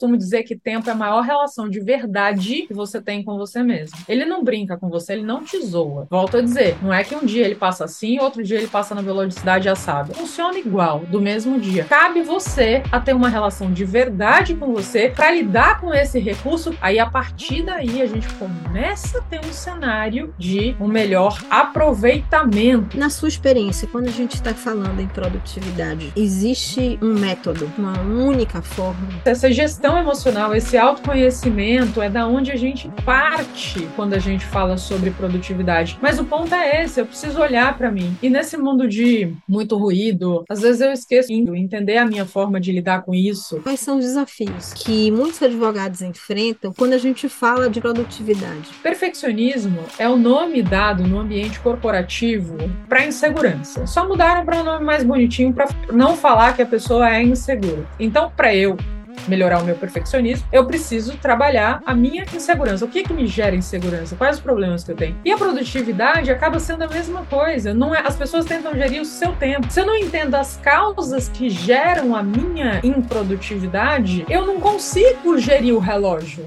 costumo dizer que tempo é a maior relação de verdade que você tem com você mesmo. Ele não brinca com você, ele não te zoa. Volto a dizer, não é que um dia ele passa assim, outro dia ele passa na velocidade assada. Funciona igual, do mesmo dia. Cabe você a ter uma relação de verdade com você para lidar com esse recurso. Aí a partir daí a gente começa a ter um cenário de um melhor aproveitamento. Na sua experiência, quando a gente está falando em produtividade, existe um método, uma única forma? Essa gestão gestão emocional, esse autoconhecimento é da onde a gente parte quando a gente fala sobre produtividade. Mas o ponto é esse, eu preciso olhar para mim. E nesse mundo de muito ruído, às vezes eu esqueço de entender a minha forma de lidar com isso. Quais são os desafios que muitos advogados enfrentam quando a gente fala de produtividade? Perfeccionismo é o nome dado no ambiente corporativo para insegurança. Só mudaram para um nome mais bonitinho para não falar que a pessoa é insegura. Então, para eu melhorar o meu perfeccionismo, eu preciso trabalhar a minha insegurança. O que que me gera insegurança? Quais os problemas que eu tenho? E a produtividade acaba sendo a mesma coisa. Não é, as pessoas tentam gerir o seu tempo. Se eu não entendo as causas que geram a minha improdutividade, eu não consigo gerir o relógio.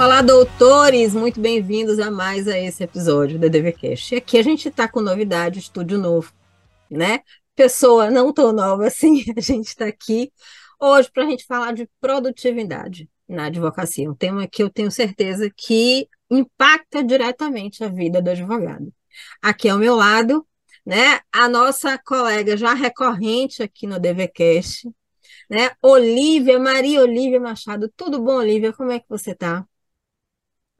Olá, doutores! Muito bem-vindos a mais a esse episódio do DVCast. Aqui a gente está com novidade, estúdio novo, né? Pessoa não tão nova assim, a gente está aqui hoje para a gente falar de produtividade na advocacia, um tema que eu tenho certeza que impacta diretamente a vida do advogado. Aqui ao meu lado, né, a nossa colega já recorrente aqui no DVCast, né, Olívia, Maria Olívia Machado. Tudo bom, Olívia? Como é que você está?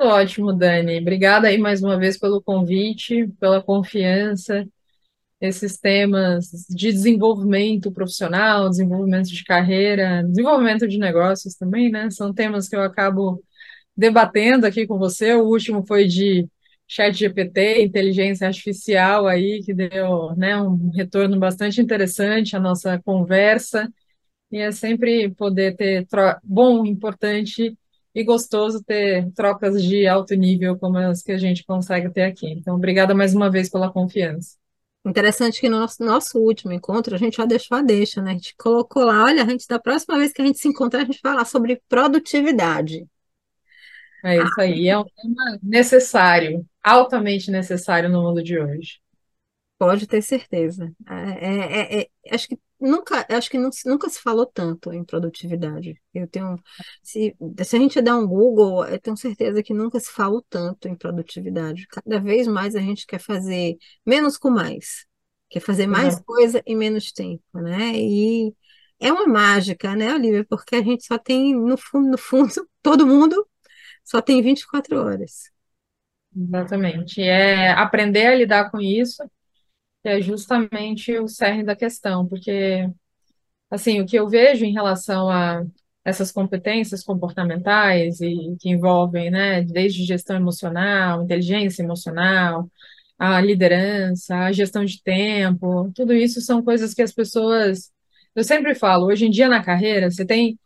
Ótimo, Dani. Obrigada aí mais uma vez pelo convite, pela confiança. Esses temas de desenvolvimento profissional, desenvolvimento de carreira, desenvolvimento de negócios também, né? São temas que eu acabo debatendo aqui com você. O último foi de chat GPT, inteligência artificial aí, que deu, né, um retorno bastante interessante à nossa conversa. E é sempre poder ter bom, importante e gostoso ter trocas de alto nível como as que a gente consegue ter aqui. Então, obrigada mais uma vez pela confiança. Interessante que no nosso, nosso último encontro a gente já deixou a deixa, né? A gente colocou lá, olha, a gente da próxima vez que a gente se encontrar, a gente vai falar sobre produtividade. É isso aí, é um tema necessário, altamente necessário no mundo de hoje. Pode ter certeza. É, é, é, é acho que nunca, acho que não, nunca se falou tanto em produtividade. Eu tenho, se, se a gente der um Google, eu tenho certeza que nunca se falou tanto em produtividade. Cada vez mais a gente quer fazer menos com mais, quer fazer mais uhum. coisa em menos tempo, né? E é uma mágica, né, Olivia? Porque a gente só tem, no fundo, no fundo, todo mundo só tem 24 horas. Exatamente. É aprender a lidar com isso que é justamente o cerne da questão, porque, assim, o que eu vejo em relação a essas competências comportamentais e que envolvem, né, desde gestão emocional, inteligência emocional, a liderança, a gestão de tempo, tudo isso são coisas que as pessoas, eu sempre falo, hoje em dia na carreira você tem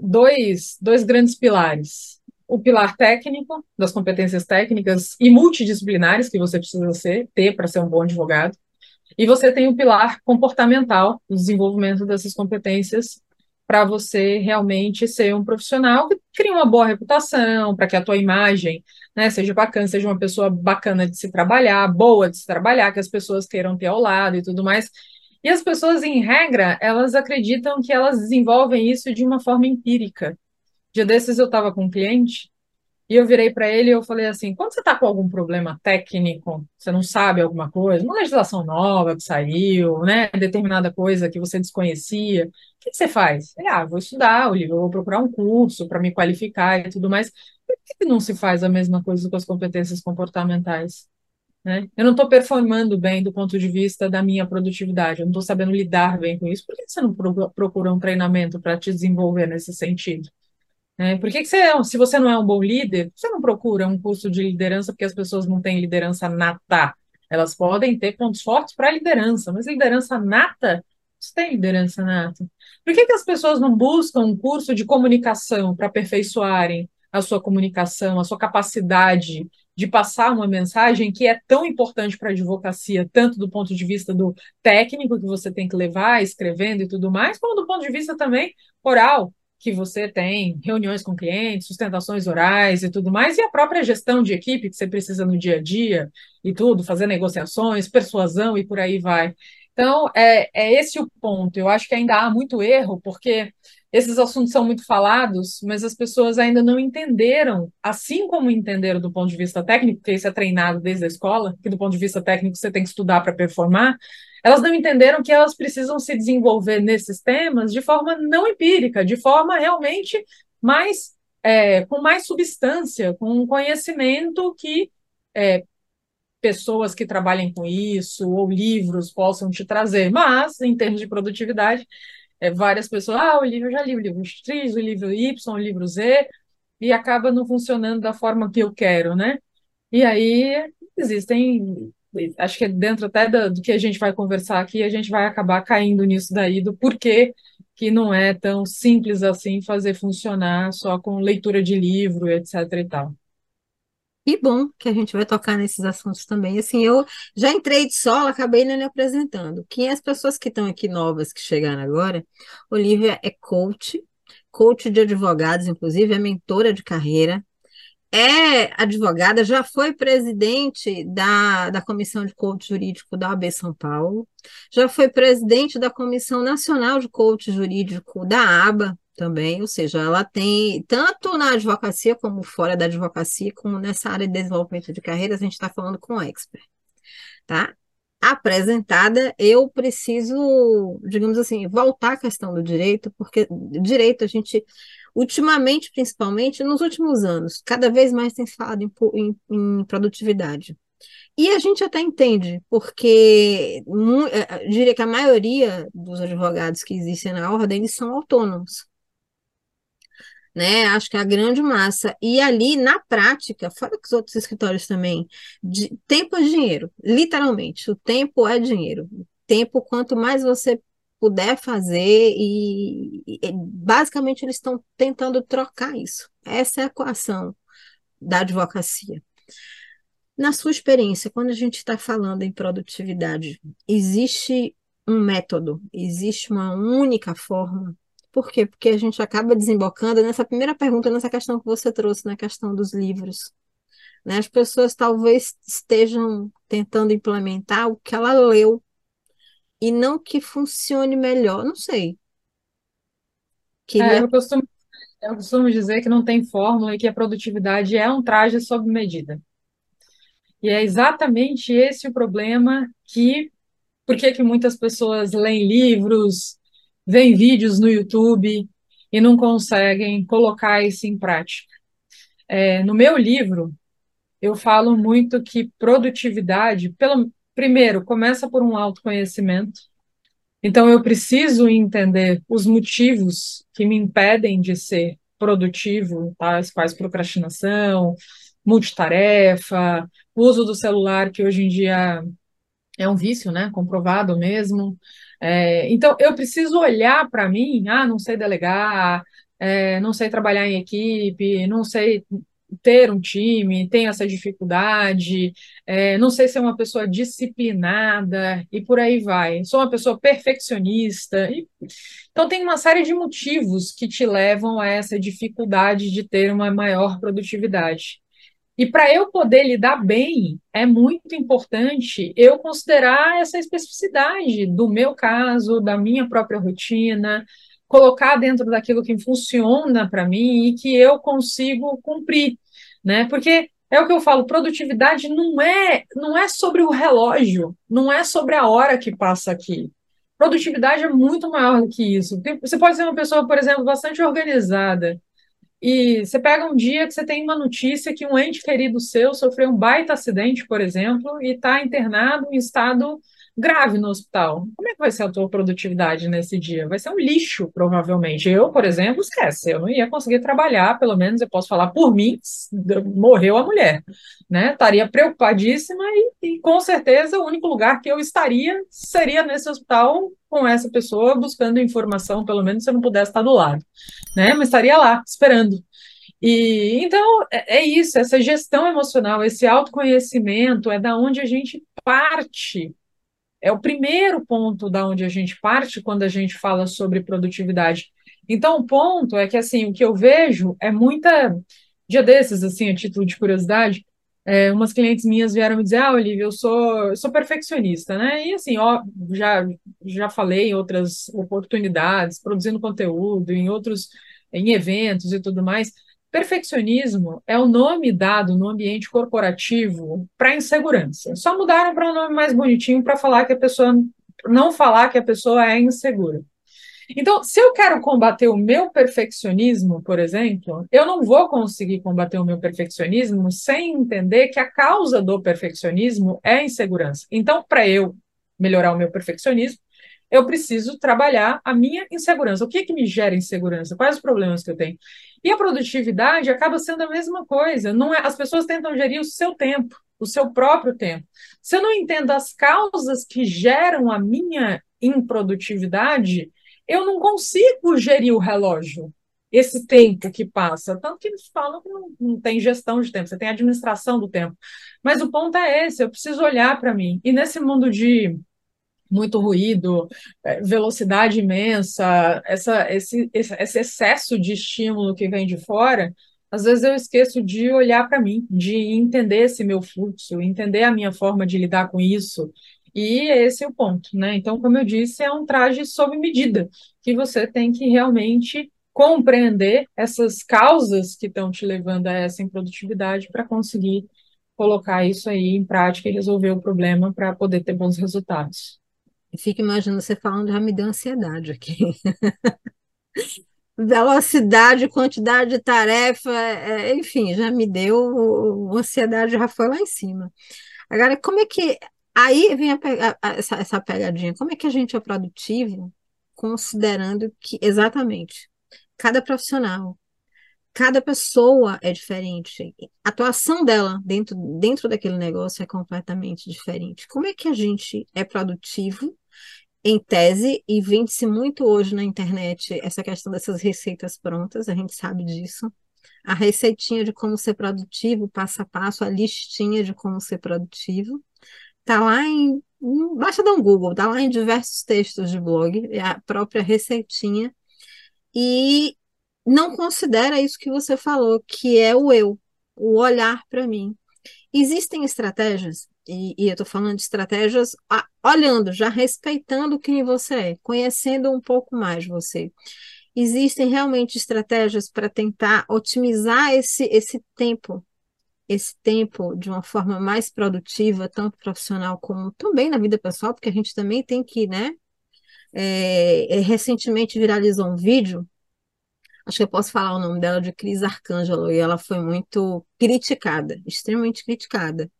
dois, dois grandes pilares. O pilar técnico, das competências técnicas e multidisciplinares que você precisa ser, ter para ser um bom advogado, e você tem o pilar comportamental, o desenvolvimento dessas competências para você realmente ser um profissional que cria uma boa reputação, para que a tua imagem né, seja bacana, seja uma pessoa bacana de se trabalhar, boa de se trabalhar, que as pessoas queiram ter ao lado e tudo mais. E as pessoas, em regra, elas acreditam que elas desenvolvem isso de uma forma empírica. Dia desses eu estava com um cliente e eu virei para ele e eu falei assim: quando você está com algum problema técnico, você não sabe alguma coisa, uma legislação nova que saiu, né, determinada coisa que você desconhecia, o que você faz? Ele, ah, vou estudar livro, vou procurar um curso para me qualificar e tudo mais. Por que não se faz a mesma coisa com as competências comportamentais? Né? Eu não estou performando bem do ponto de vista da minha produtividade, eu não estou sabendo lidar bem com isso. Por que você não procura um treinamento para te desenvolver nesse sentido? Né? Por que, que você, é se você não é um bom líder, você não procura um curso de liderança porque as pessoas não têm liderança nata? Elas podem ter pontos fortes para liderança, mas liderança nata, você tem liderança nata. Por que, que as pessoas não buscam um curso de comunicação para aperfeiçoarem a sua comunicação, a sua capacidade de passar uma mensagem que é tão importante para a advocacia, tanto do ponto de vista do técnico que você tem que levar, escrevendo e tudo mais, como do ponto de vista também oral, que você tem reuniões com clientes, sustentações orais e tudo mais, e a própria gestão de equipe que você precisa no dia a dia e tudo, fazer negociações, persuasão e por aí vai. Então, é, é esse o ponto. Eu acho que ainda há muito erro, porque esses assuntos são muito falados, mas as pessoas ainda não entenderam, assim como entenderam do ponto de vista técnico, porque isso é treinado desde a escola, que do ponto de vista técnico você tem que estudar para performar, elas não entenderam que elas precisam se desenvolver nesses temas de forma não empírica, de forma realmente mais é, com mais substância, com um conhecimento que é, pessoas que trabalhem com isso ou livros possam te trazer. Mas, em termos de produtividade, é, várias pessoas, ah, o livro eu já li, o livro X, o livro Y, o livro Z, e acaba não funcionando da forma que eu quero, né? E aí existem, acho que dentro até do, do que a gente vai conversar aqui, a gente vai acabar caindo nisso daí, do porquê que não é tão simples assim fazer funcionar só com leitura de livro, etc e tal. E bom que a gente vai tocar nesses assuntos também. Assim, eu já entrei de solo, acabei nem me apresentando. Quem é as pessoas que estão aqui novas, que chegaram agora? Olivia é coach, coach de advogados, inclusive, é mentora de carreira, é advogada, já foi presidente da, da Comissão de Coach Jurídico da AB São Paulo, já foi presidente da Comissão Nacional de Coach Jurídico da ABA, também, ou seja, ela tem, tanto na advocacia como fora da advocacia, como nessa área de desenvolvimento de carreiras, a gente está falando com expert, tá? Apresentada, eu preciso, digamos assim, voltar à questão do direito, porque direito a gente, ultimamente, principalmente, nos últimos anos, cada vez mais tem falado em, em, em produtividade. E a gente até entende, porque eh, diria que a maioria dos advogados que existem na ordem, eles são autônomos né? Acho que é a grande massa. E ali, na prática, fora que os outros escritórios também, de, tempo é dinheiro, literalmente. O tempo é dinheiro. Tempo, quanto mais você puder fazer, e, e basicamente eles estão tentando trocar isso. Essa é a equação da advocacia. Na sua experiência, quando a gente está falando em produtividade, existe um método, existe uma única forma por quê? Porque a gente acaba desembocando nessa primeira pergunta, nessa questão que você trouxe, na questão dos livros. Né? As pessoas talvez estejam tentando implementar o que ela leu e não que funcione melhor, não sei. Queria... É, eu, costumo, eu costumo dizer que não tem fórmula e que a produtividade é um traje sob medida. E é exatamente esse o problema que por que, que muitas pessoas leem livros, veem vídeos no YouTube e não conseguem colocar isso em prática. É, no meu livro, eu falo muito que produtividade, pelo, primeiro, começa por um autoconhecimento. Então, eu preciso entender os motivos que me impedem de ser produtivo, tais quais procrastinação, multitarefa, uso do celular, que hoje em dia é um vício, né? Comprovado mesmo. É, então, eu preciso olhar para mim, ah, não sei delegar, é, não sei trabalhar em equipe, não sei ter um time, tenho essa dificuldade, é, não sei ser uma pessoa disciplinada e por aí vai. Sou uma pessoa perfeccionista. E... Então, tem uma série de motivos que te levam a essa dificuldade de ter uma maior produtividade. E para eu poder lidar bem, é muito importante eu considerar essa especificidade do meu caso, da minha própria rotina, colocar dentro daquilo que funciona para mim e que eu consigo cumprir, né? Porque é o que eu falo, produtividade não é não é sobre o relógio, não é sobre a hora que passa aqui. Produtividade é muito maior do que isso. Você pode ser uma pessoa, por exemplo, bastante organizada, e você pega um dia que você tem uma notícia que um ente querido seu sofreu um baita acidente, por exemplo, e está internado em estado grave no hospital. Como é que vai ser a tua produtividade nesse dia? Vai ser um lixo, provavelmente. Eu, por exemplo, esquece, eu não ia conseguir trabalhar, pelo menos eu posso falar por mim, morreu a mulher, né? Estaria preocupadíssima e, e com certeza o único lugar que eu estaria seria nesse hospital com essa pessoa buscando informação, pelo menos se eu não pudesse estar do lado, né? Mas estaria lá esperando. E então é, é isso, essa gestão emocional, esse autoconhecimento é da onde a gente parte. É o primeiro ponto da onde a gente parte quando a gente fala sobre produtividade. Então, o ponto é que assim, o que eu vejo é muita dia desses, assim, a título de curiosidade, é, umas clientes minhas vieram me dizer, ah, Olivia, eu sou, sou perfeccionista, né? E assim, ó, já, já falei em outras oportunidades, produzindo conteúdo, em outros, em eventos e tudo mais. Perfeccionismo é o nome dado no ambiente corporativo para insegurança. Só mudaram para um nome mais bonitinho para falar que a pessoa não falar que a pessoa é insegura. Então, se eu quero combater o meu perfeccionismo, por exemplo, eu não vou conseguir combater o meu perfeccionismo sem entender que a causa do perfeccionismo é a insegurança. Então, para eu melhorar o meu perfeccionismo, eu preciso trabalhar a minha insegurança. O que, que me gera insegurança? Quais os problemas que eu tenho? E a produtividade acaba sendo a mesma coisa. Não é, as pessoas tentam gerir o seu tempo, o seu próprio tempo. Se eu não entendo as causas que geram a minha improdutividade, eu não consigo gerir o relógio, esse tempo que passa. Tanto que eles falam que não, não tem gestão de tempo, você tem administração do tempo. Mas o ponto é esse: eu preciso olhar para mim. E nesse mundo de muito ruído, é, velocidade imensa, essa, esse, esse excesso de estímulo que vem de fora, às vezes eu esqueço de olhar para mim, de entender esse meu fluxo, entender a minha forma de lidar com isso, e esse é o ponto, né? Então, como eu disse, é um traje sob medida, que você tem que realmente compreender essas causas que estão te levando a essa improdutividade para conseguir colocar isso aí em prática e resolver o problema para poder ter bons resultados. Fico imaginando você falando, já me deu ansiedade aqui. Velocidade, quantidade de tarefa, é, enfim, já me deu, ansiedade já foi lá em cima. Agora, como é que Aí vem a, a, essa, essa pegadinha. Como é que a gente é produtivo considerando que, exatamente, cada profissional, cada pessoa é diferente. A atuação dela dentro, dentro daquele negócio é completamente diferente. Como é que a gente é produtivo em tese, e vende-se muito hoje na internet essa questão dessas receitas prontas, a gente sabe disso. A receitinha de como ser produtivo, passo a passo, a listinha de como ser produtivo. Está lá em. Basta dar um Google, está lá em diversos textos de blog, é a própria receitinha. E não considera isso que você falou, que é o eu, o olhar para mim. Existem estratégias, e, e eu estou falando de estratégias a, olhando, já respeitando quem você é, conhecendo um pouco mais você. Existem realmente estratégias para tentar otimizar esse, esse tempo esse tempo de uma forma mais produtiva, tanto profissional como também na vida pessoal, porque a gente também tem que, né? É, é, recentemente viralizou um vídeo, acho que eu posso falar o nome dela, de Cris Arcângelo, e ela foi muito criticada, extremamente criticada,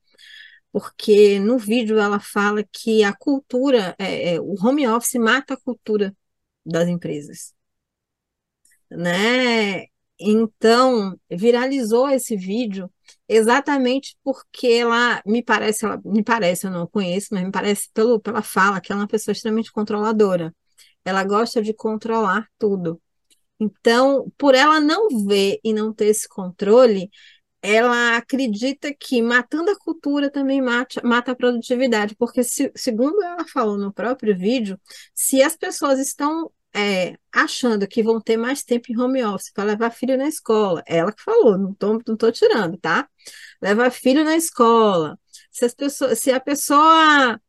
porque no vídeo ela fala que a cultura, é, é, o home office mata a cultura das empresas. Né? Então, viralizou esse vídeo exatamente porque ela me parece, ela me parece, eu não conheço, mas me parece pelo, pela fala que ela é uma pessoa extremamente controladora. Ela gosta de controlar tudo. Então, por ela não ver e não ter esse controle, ela acredita que matando a cultura também mata, mata a produtividade, porque se, segundo ela falou no próprio vídeo, se as pessoas estão é, achando que vão ter mais tempo em home office para levar filho na escola. Ela que falou, não estou não tô tirando, tá? Levar filho na escola. Se, as pessoas, se a pessoa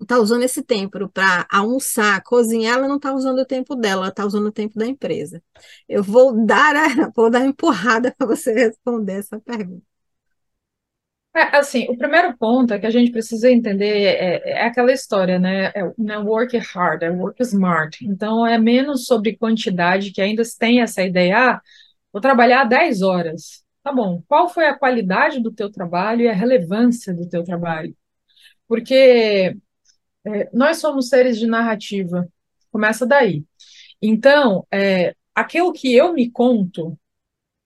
está usando esse tempo para almoçar, cozinhar, ela não está usando o tempo dela, ela está usando o tempo da empresa. Eu vou dar a, vou dar uma empurrada para você responder essa pergunta. É, assim, o primeiro ponto é que a gente precisa entender é, é aquela história, né? É, é work hard, é work smart. Então, é menos sobre quantidade, que ainda tem essa ideia, ah, vou trabalhar 10 horas. Tá bom, qual foi a qualidade do teu trabalho e a relevância do teu trabalho? Porque é, nós somos seres de narrativa, começa daí. Então, é, aquilo que eu me conto,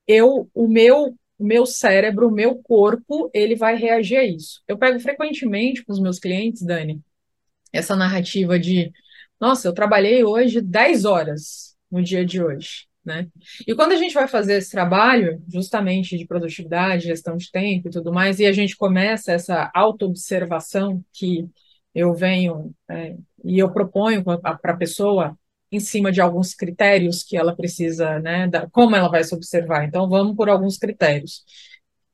eu, o meu o meu cérebro, o meu corpo, ele vai reagir a isso. Eu pego frequentemente com os meus clientes, Dani, essa narrativa de, nossa, eu trabalhei hoje 10 horas no dia de hoje. Né? E quando a gente vai fazer esse trabalho, justamente de produtividade, gestão de tempo e tudo mais, e a gente começa essa autoobservação que eu venho é, e eu proponho para a pessoa em cima de alguns critérios que ela precisa, né, da, como ela vai se observar. Então, vamos por alguns critérios.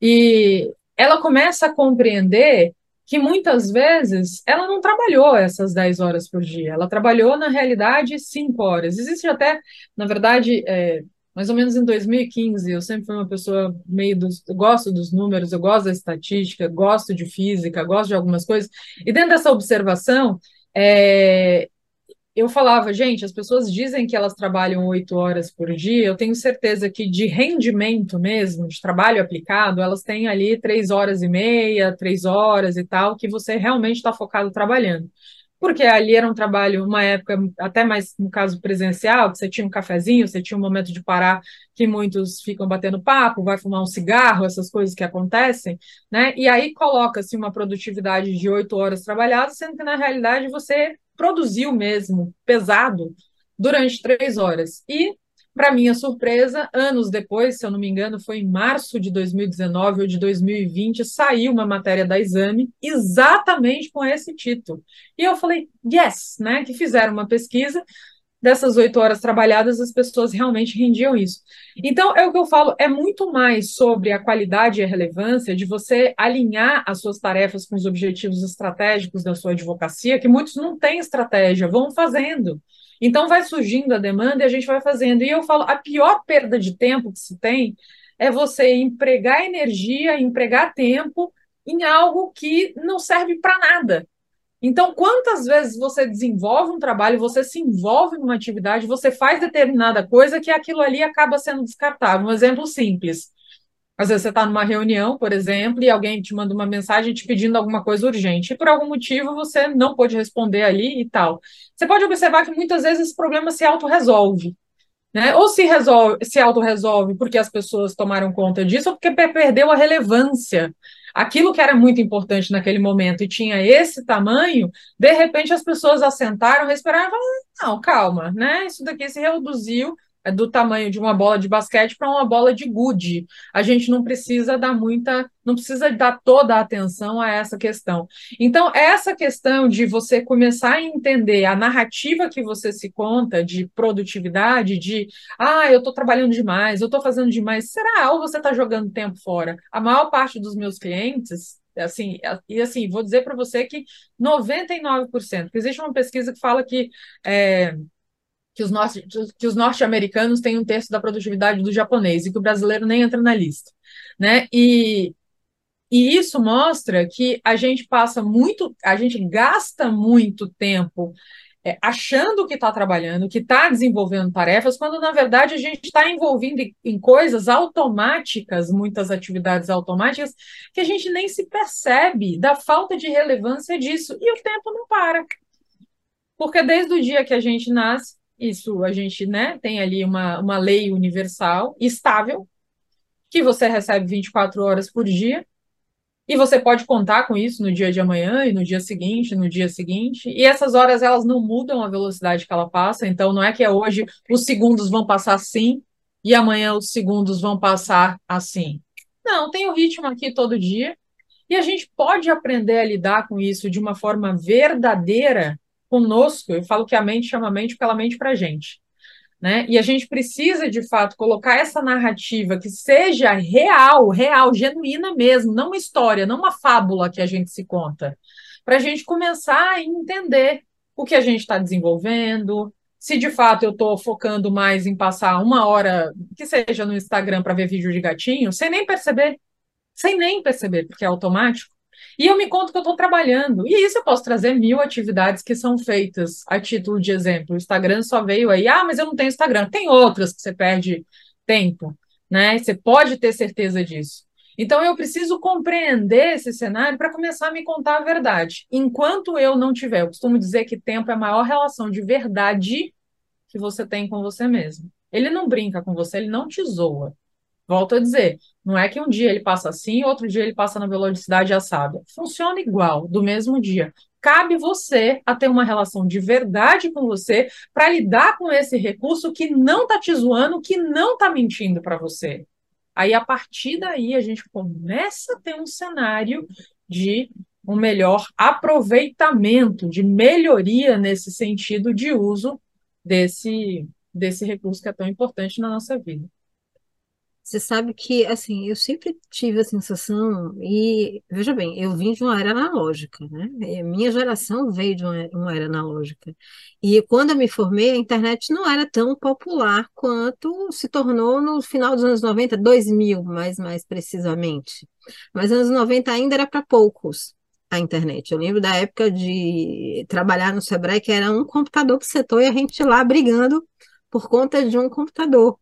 E ela começa a compreender que muitas vezes ela não trabalhou essas 10 horas por dia, ela trabalhou, na realidade, 5 horas. Existe até, na verdade, é, mais ou menos em 2015, eu sempre fui uma pessoa meio dos. Gosto dos números, eu gosto da estatística, gosto de física, gosto de algumas coisas, e dentro dessa observação, é, eu falava, gente, as pessoas dizem que elas trabalham oito horas por dia, eu tenho certeza que de rendimento mesmo, de trabalho aplicado, elas têm ali três horas e meia, três horas e tal, que você realmente está focado trabalhando. Porque ali era um trabalho, uma época, até mais no caso presencial, você tinha um cafezinho, você tinha um momento de parar, que muitos ficam batendo papo, vai fumar um cigarro, essas coisas que acontecem, né? E aí coloca-se uma produtividade de oito horas trabalhadas, sendo que na realidade você produziu mesmo, pesado, durante três horas. E, para minha surpresa, anos depois, se eu não me engano, foi em março de 2019 ou de 2020, saiu uma matéria da Exame exatamente com esse título. E eu falei, yes, né? Que fizeram uma pesquisa dessas oito horas trabalhadas, as pessoas realmente rendiam isso. Então, é o que eu falo, é muito mais sobre a qualidade e a relevância de você alinhar as suas tarefas com os objetivos estratégicos da sua advocacia, que muitos não têm estratégia, vão fazendo. Então, vai surgindo a demanda e a gente vai fazendo. E eu falo, a pior perda de tempo que se tem é você empregar energia, empregar tempo em algo que não serve para nada. Então, quantas vezes você desenvolve um trabalho, você se envolve numa atividade, você faz determinada coisa que aquilo ali acaba sendo descartável? Um exemplo simples. Às vezes você está numa reunião, por exemplo, e alguém te manda uma mensagem te pedindo alguma coisa urgente, e por algum motivo você não pode responder ali e tal. Você pode observar que muitas vezes esse problema se autorresolve. Né? Ou se resolve, se autorresolve porque as pessoas tomaram conta disso, ou porque perdeu a relevância aquilo que era muito importante naquele momento e tinha esse tamanho, de repente as pessoas assentaram, respiraram e falaram, não, calma, né? Isso daqui se reduziu do tamanho de uma bola de basquete para uma bola de gude. A gente não precisa dar muita, não precisa dar toda a atenção a essa questão. Então, essa questão de você começar a entender a narrativa que você se conta de produtividade, de ah, eu estou trabalhando demais, eu estou fazendo demais, será? Ou você está jogando tempo fora? A maior parte dos meus clientes assim, e assim, vou dizer para você que 99%, existe uma pesquisa que fala que é, que os, norte, que os norte-americanos têm um terço da produtividade do japonês e que o brasileiro nem entra na lista, né? E, e isso mostra que a gente passa muito, a gente gasta muito tempo é, achando que está trabalhando, que está desenvolvendo tarefas, quando na verdade a gente está envolvido em, em coisas automáticas, muitas atividades automáticas, que a gente nem se percebe da falta de relevância disso. E o tempo não para. Porque desde o dia que a gente nasce, isso a gente né, tem ali uma, uma lei universal, estável, que você recebe 24 horas por dia, e você pode contar com isso no dia de amanhã e no dia seguinte, no dia seguinte. E essas horas elas não mudam a velocidade que ela passa, então não é que é hoje os segundos vão passar assim e amanhã os segundos vão passar assim. Não, tem o ritmo aqui todo dia. E a gente pode aprender a lidar com isso de uma forma verdadeira conosco, eu falo que a mente chama a mente porque ela mente para a gente. Né? E a gente precisa, de fato, colocar essa narrativa que seja real, real, genuína mesmo, não uma história, não uma fábula que a gente se conta, para a gente começar a entender o que a gente está desenvolvendo, se de fato eu estou focando mais em passar uma hora, que seja no Instagram para ver vídeo de gatinho, sem nem perceber, sem nem perceber, porque é automático, e eu me conto que eu estou trabalhando. E isso eu posso trazer mil atividades que são feitas a título de exemplo. O Instagram só veio aí, ah, mas eu não tenho Instagram. Tem outras que você perde tempo, né? Você pode ter certeza disso. Então eu preciso compreender esse cenário para começar a me contar a verdade. Enquanto eu não tiver, eu costumo dizer que tempo é a maior relação de verdade que você tem com você mesmo. Ele não brinca com você, ele não te zoa. Volto a dizer, não é que um dia ele passa assim, outro dia ele passa na velocidade assada. Funciona igual, do mesmo dia. Cabe você a ter uma relação de verdade com você para lidar com esse recurso que não está te zoando, que não está mentindo para você. Aí, a partir daí, a gente começa a ter um cenário de um melhor aproveitamento, de melhoria nesse sentido de uso desse, desse recurso que é tão importante na nossa vida. Você sabe que, assim, eu sempre tive a sensação, e veja bem, eu vim de uma era analógica, né? Minha geração veio de uma, uma era analógica. E quando eu me formei, a internet não era tão popular quanto se tornou no final dos anos 90, 2000, mais, mais precisamente. Mas anos 90 ainda era para poucos a internet. Eu lembro da época de trabalhar no Sebrae, que era um computador por setor e a gente lá brigando por conta de um computador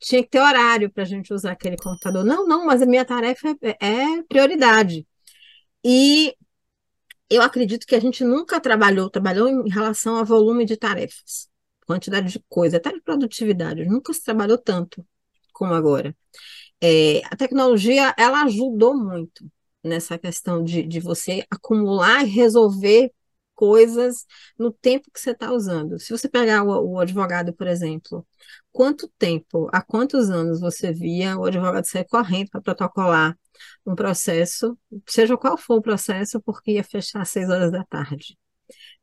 tinha que ter horário para a gente usar aquele computador. Não, não, mas a minha tarefa é, é prioridade. E eu acredito que a gente nunca trabalhou, trabalhou em relação a volume de tarefas, quantidade de coisa, até de produtividade. Nunca se trabalhou tanto como agora. É, a tecnologia, ela ajudou muito nessa questão de, de você acumular e resolver coisas no tempo que você está usando. Se você pegar o, o, advogado, por exemplo, quanto tempo, há quantos anos você via o advogado sair correndo para protocolar um processo, seja qual for o processo, porque ia fechar às seis horas da tarde?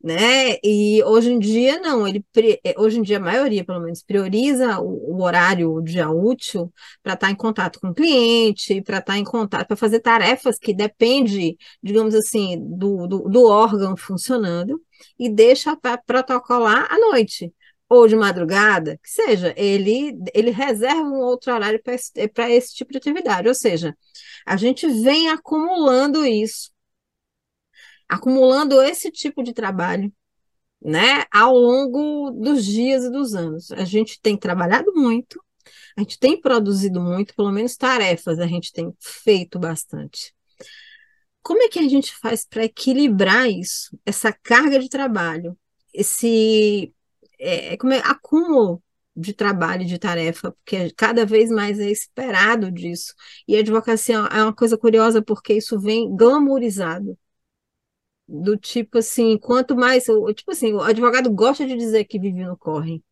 né? E hoje em dia não, ele é, hoje em dia a maioria, pelo menos, prioriza o, o horário, o dia útil para estar tá em contato com o cliente, para estar tá em contato, para fazer tarefas que depende, digamos assim, do, do, do órgão funcionando e deixa para protocolar à noite ou de madrugada, que seja, ele, ele reserva um outro horário para esse, esse tipo de atividade. Ou seja, a gente vem acumulando isso acumulando esse tipo de trabalho, né, ao longo dos dias e dos anos. A gente tem trabalhado muito, a gente tem produzido muito, pelo menos tarefas a gente tem feito bastante. Como é que a gente faz para equilibrar isso, essa carga de trabalho, esse é, como é, acúmulo de trabalho, de tarefa, porque cada vez mais é esperado disso. E a advocacia é uma coisa curiosa porque isso vem glamourizado do tipo assim, quanto mais, tipo assim, o advogado gosta de dizer que vive no corre.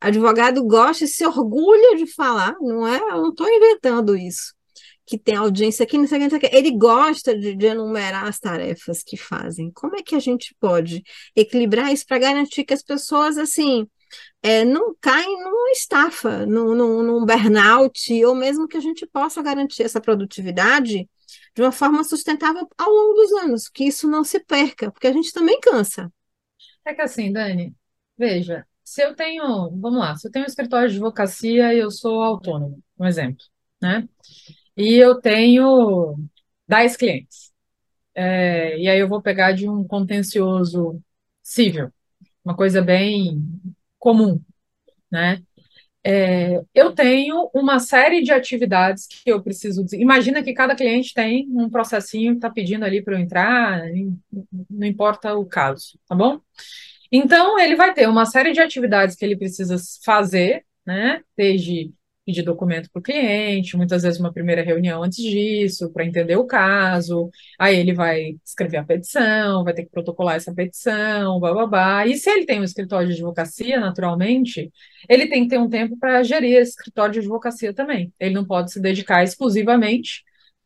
Advogado gosta e se orgulha de falar, não é? Eu não estou inventando isso. Que tem audiência aqui, não sei o que, ele gosta de, de enumerar as tarefas que fazem. Como é que a gente pode equilibrar isso para garantir que as pessoas, assim, é, não caem numa estafa, num, num, num burnout, ou mesmo que a gente possa garantir essa produtividade de uma forma sustentável ao longo dos anos, que isso não se perca, porque a gente também cansa. É que assim, Dani, veja, se eu tenho, vamos lá, se eu tenho um escritório de advocacia e eu sou autônomo, um exemplo, né? E eu tenho 10 clientes. É, e aí eu vou pegar de um contencioso civil, uma coisa bem comum, né? É, eu tenho uma série de atividades que eu preciso. Imagina que cada cliente tem um processinho que está pedindo ali para eu entrar, não importa o caso, tá bom? Então, ele vai ter uma série de atividades que ele precisa fazer, né? Desde pedir documento para o cliente, muitas vezes uma primeira reunião antes disso, para entender o caso, aí ele vai escrever a petição, vai ter que protocolar essa petição, babá. E se ele tem um escritório de advocacia, naturalmente, ele tem que ter um tempo para gerir esse escritório de advocacia também. Ele não pode se dedicar exclusivamente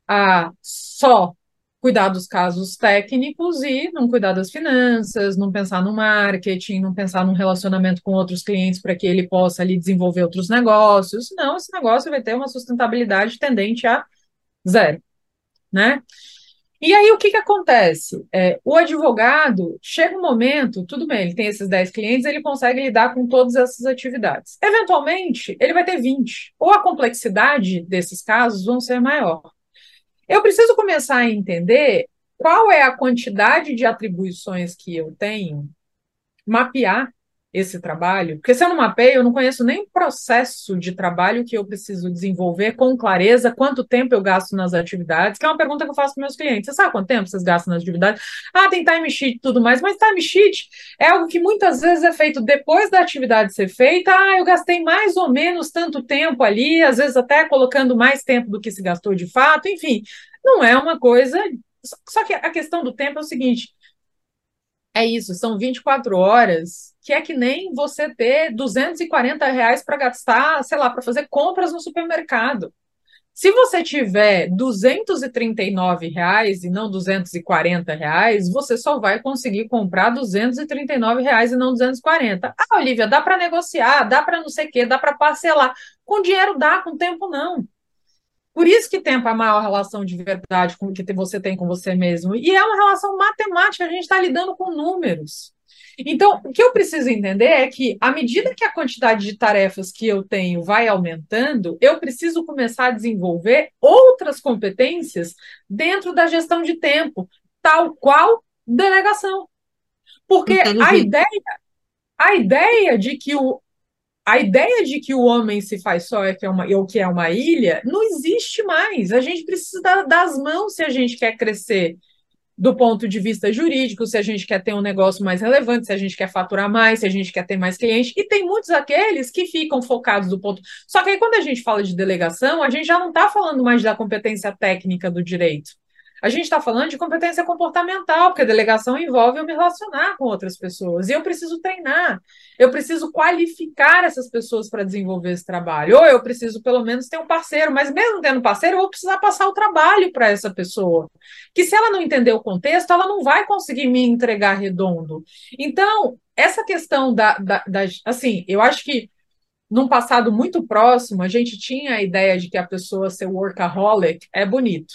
a só cuidar dos casos técnicos e não cuidar das finanças, não pensar no marketing, não pensar num relacionamento com outros clientes para que ele possa ali desenvolver outros negócios. Não, esse negócio vai ter uma sustentabilidade tendente a zero, né? E aí o que, que acontece? É, o advogado chega um momento, tudo bem, ele tem esses 10 clientes, ele consegue lidar com todas essas atividades. Eventualmente, ele vai ter 20, ou a complexidade desses casos vão ser maior. Eu preciso começar a entender qual é a quantidade de atribuições que eu tenho, mapear esse trabalho? Porque se eu não mapeio, eu não conheço nem processo de trabalho que eu preciso desenvolver com clareza, quanto tempo eu gasto nas atividades, que é uma pergunta que eu faço para meus clientes. Você sabe quanto tempo vocês gastam nas atividades? Ah, tem time sheet e tudo mais, mas time sheet é algo que muitas vezes é feito depois da atividade ser feita. Ah, eu gastei mais ou menos tanto tempo ali, às vezes até colocando mais tempo do que se gastou de fato, enfim, não é uma coisa. Só que a questão do tempo é o seguinte: é isso, são 24 horas, que é que nem você ter 240 reais para gastar, sei lá, para fazer compras no supermercado. Se você tiver 239 reais e não 240 reais, você só vai conseguir comprar 239 reais e não 240. Ah, Olivia, dá para negociar, dá para não sei o quê, dá para parcelar. Com dinheiro dá, com tempo não. Por isso que tempo é a maior relação de verdade que você tem com você mesmo. E é uma relação matemática, a gente está lidando com números. Então, o que eu preciso entender é que, à medida que a quantidade de tarefas que eu tenho vai aumentando, eu preciso começar a desenvolver outras competências dentro da gestão de tempo, tal qual delegação. Porque a ideia, a ideia de que o, a ideia de que o homem se faz só é que é uma, ou que é uma ilha não existe mais. A gente precisa das mãos se a gente quer crescer do ponto de vista jurídico, se a gente quer ter um negócio mais relevante, se a gente quer faturar mais, se a gente quer ter mais clientes. E tem muitos aqueles que ficam focados do ponto. Só que aí, quando a gente fala de delegação, a gente já não está falando mais da competência técnica do direito. A gente está falando de competência comportamental, porque a delegação envolve eu me relacionar com outras pessoas. E eu preciso treinar, eu preciso qualificar essas pessoas para desenvolver esse trabalho. Ou eu preciso, pelo menos, ter um parceiro, mas mesmo tendo parceiro, eu vou precisar passar o trabalho para essa pessoa. Que se ela não entender o contexto, ela não vai conseguir me entregar redondo. Então, essa questão da, da, da assim, eu acho que num passado muito próximo, a gente tinha a ideia de que a pessoa ser workaholic é bonito.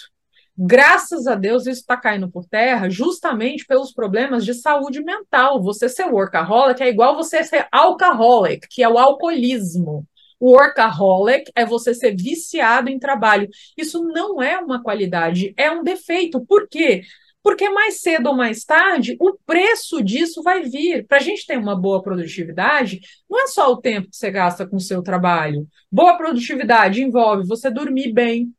Graças a Deus, isso está caindo por terra justamente pelos problemas de saúde mental. Você ser workaholic é igual você ser alcoholic, que é o alcoolismo. O workaholic é você ser viciado em trabalho. Isso não é uma qualidade, é um defeito. Por quê? Porque mais cedo ou mais tarde, o preço disso vai vir. Para a gente ter uma boa produtividade, não é só o tempo que você gasta com o seu trabalho. Boa produtividade envolve você dormir bem,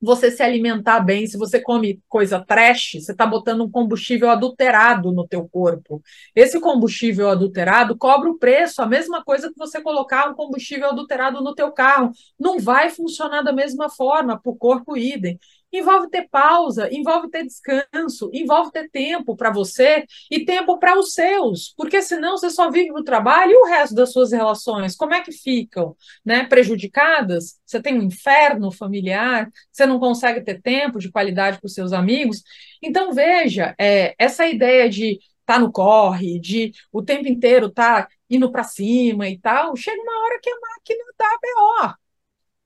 você se alimentar bem, se você come coisa trash, você está botando um combustível adulterado no teu corpo. Esse combustível adulterado cobra o preço, a mesma coisa que você colocar um combustível adulterado no teu carro. Não vai funcionar da mesma forma, para o corpo idem envolve ter pausa, envolve ter descanso, envolve ter tempo para você e tempo para os seus, porque senão você só vive no trabalho e o resto das suas relações, como é que ficam? Né? Prejudicadas? Você tem um inferno familiar, você não consegue ter tempo de qualidade com seus amigos. Então, veja, é, essa ideia de tá no corre, de o tempo inteiro tá indo para cima e tal, chega uma hora que a máquina dá BO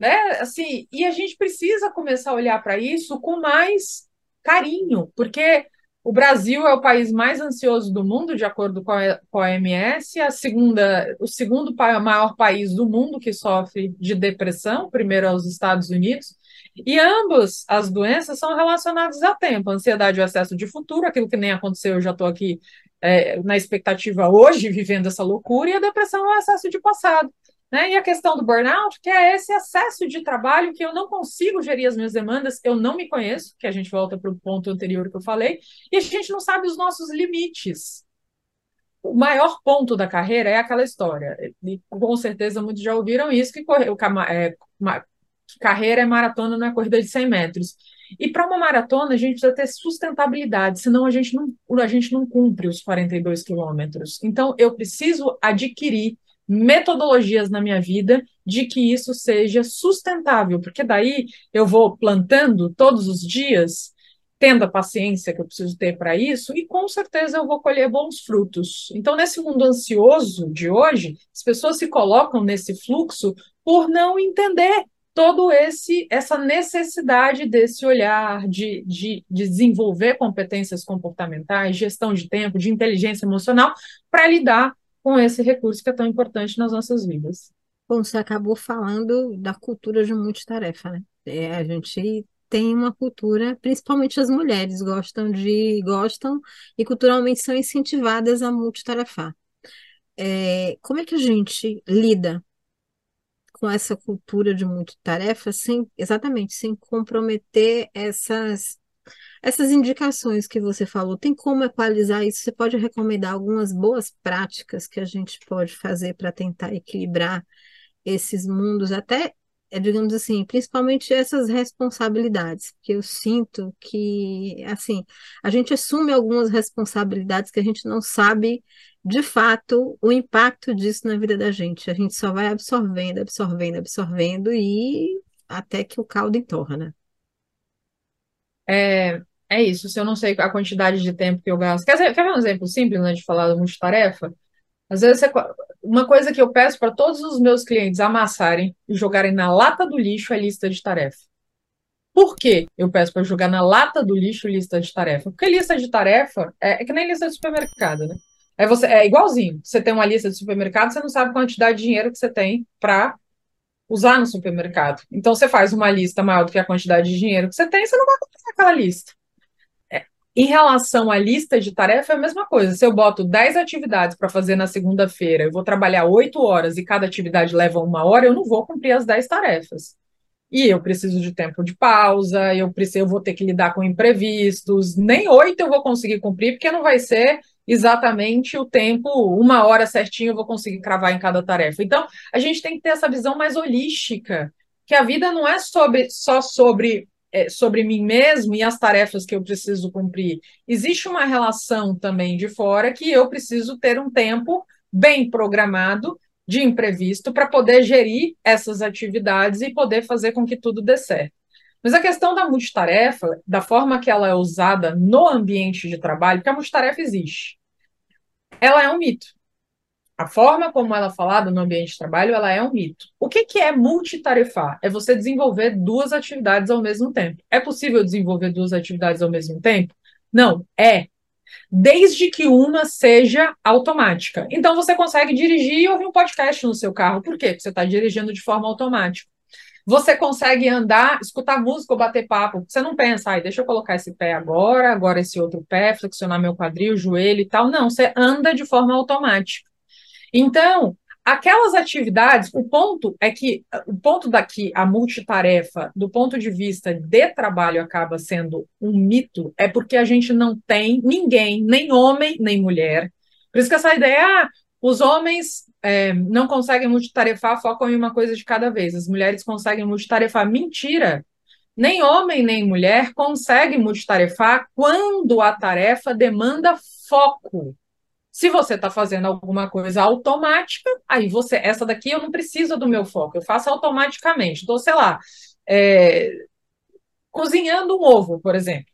né? Assim, e a gente precisa começar a olhar para isso com mais carinho, porque o Brasil é o país mais ansioso do mundo, de acordo com a, com a OMS, a segunda, o segundo maior país do mundo que sofre de depressão, primeiro é os Estados Unidos, e ambas as doenças são relacionadas a tempo, ansiedade e o excesso de futuro, aquilo que nem aconteceu, eu já estou aqui é, na expectativa hoje, vivendo essa loucura, e a depressão é o excesso de passado. Né? E a questão do burnout, que é esse excesso de trabalho que eu não consigo gerir as minhas demandas, eu não me conheço, que a gente volta para o ponto anterior que eu falei, e a gente não sabe os nossos limites. O maior ponto da carreira é aquela história, e com certeza muitos já ouviram isso, que, é, que carreira é maratona, não é corrida de 100 metros. E para uma maratona, a gente precisa ter sustentabilidade, senão a gente não, a gente não cumpre os 42 quilômetros. Então, eu preciso adquirir metodologias na minha vida de que isso seja sustentável, porque daí eu vou plantando todos os dias, tendo a paciência que eu preciso ter para isso, e com certeza eu vou colher bons frutos. Então, nesse mundo ansioso de hoje, as pessoas se colocam nesse fluxo por não entender todo esse essa necessidade desse olhar de, de, de, desenvolver competências comportamentais, gestão de tempo, de inteligência emocional para lidar com esse recurso que é tão importante nas nossas vidas. Bom, você acabou falando da cultura de multitarefa, né? É, a gente tem uma cultura, principalmente as mulheres gostam de gostam e culturalmente são incentivadas a multitarefar. é, como é que a gente lida com essa cultura de multitarefa sem, exatamente, sem comprometer essas essas indicações que você falou, tem como equalizar isso? Você pode recomendar algumas boas práticas que a gente pode fazer para tentar equilibrar esses mundos, até, é, digamos assim, principalmente essas responsabilidades, porque eu sinto que, assim, a gente assume algumas responsabilidades que a gente não sabe de fato o impacto disso na vida da gente. A gente só vai absorvendo, absorvendo, absorvendo e até que o caldo entorna. É, é isso. Se eu não sei a quantidade de tempo que eu gasto. Quer, dizer, quer ver um exemplo simples, né, de falar da multitarefa? Às vezes, uma coisa que eu peço para todos os meus clientes amassarem e jogarem na lata do lixo é lista de tarefa. Por que eu peço para jogar na lata do lixo lista de tarefa? Porque lista de tarefa é, é que nem lista de supermercado, né? É, você, é igualzinho. Você tem uma lista de supermercado, você não sabe a quantidade de dinheiro que você tem para usar no supermercado. Então, você faz uma lista maior do que a quantidade de dinheiro que você tem, você não vai comprar aquela lista. É, em relação à lista de tarefa, é a mesma coisa. Se eu boto 10 atividades para fazer na segunda-feira, eu vou trabalhar 8 horas e cada atividade leva uma hora, eu não vou cumprir as 10 tarefas. E eu preciso de tempo de pausa, eu preciso, eu vou ter que lidar com imprevistos. Nem oito eu vou conseguir cumprir, porque não vai ser exatamente o tempo, uma hora certinho eu vou conseguir cravar em cada tarefa. Então, a gente tem que ter essa visão mais holística, que a vida não é sobre, só sobre, é, sobre mim mesmo e as tarefas que eu preciso cumprir. Existe uma relação também de fora que eu preciso ter um tempo bem programado de imprevisto para poder gerir essas atividades e poder fazer com que tudo dê certo. Mas a questão da multitarefa, da forma que ela é usada no ambiente de trabalho, porque a multitarefa existe ela é um mito. A forma como ela é falada no ambiente de trabalho, ela é um mito. O que, que é multitarefar? É você desenvolver duas atividades ao mesmo tempo. É possível desenvolver duas atividades ao mesmo tempo? Não, é. Desde que uma seja automática. Então você consegue dirigir e ouvir um podcast no seu carro. Por quê? Porque você está dirigindo de forma automática. Você consegue andar, escutar música ou bater papo. Você não pensa, ai, deixa eu colocar esse pé agora, agora esse outro pé, flexionar meu quadril, joelho e tal. Não, você anda de forma automática. Então, aquelas atividades, o ponto é que o ponto daqui, a multitarefa, do ponto de vista de trabalho, acaba sendo um mito, é porque a gente não tem ninguém, nem homem, nem mulher. Por isso que essa ideia, ah, os homens é, não conseguem multitarefar, focam em uma coisa de cada vez. As mulheres conseguem multitarefar. Mentira! Nem homem nem mulher conseguem multitarefar quando a tarefa demanda foco. Se você está fazendo alguma coisa automática, aí você, essa daqui eu não preciso do meu foco, eu faço automaticamente. Então, sei lá, é, cozinhando um ovo, por exemplo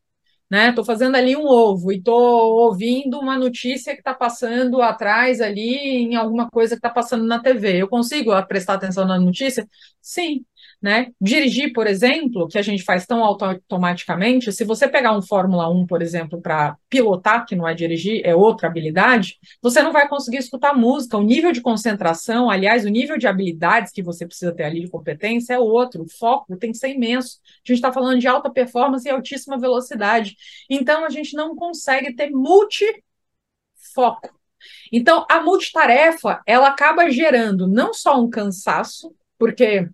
né? Estou fazendo ali um ovo e estou ouvindo uma notícia que está passando atrás ali em alguma coisa que está passando na TV. Eu consigo prestar atenção na notícia? Sim. Né? Dirigir, por exemplo, que a gente faz tão automaticamente, se você pegar um Fórmula 1, por exemplo, para pilotar, que não é dirigir, é outra habilidade, você não vai conseguir escutar música. O nível de concentração, aliás, o nível de habilidades que você precisa ter ali de competência é outro. O foco tem que ser imenso. A gente está falando de alta performance e altíssima velocidade. Então, a gente não consegue ter multifoco. Então, a multitarefa, ela acaba gerando não só um cansaço, porque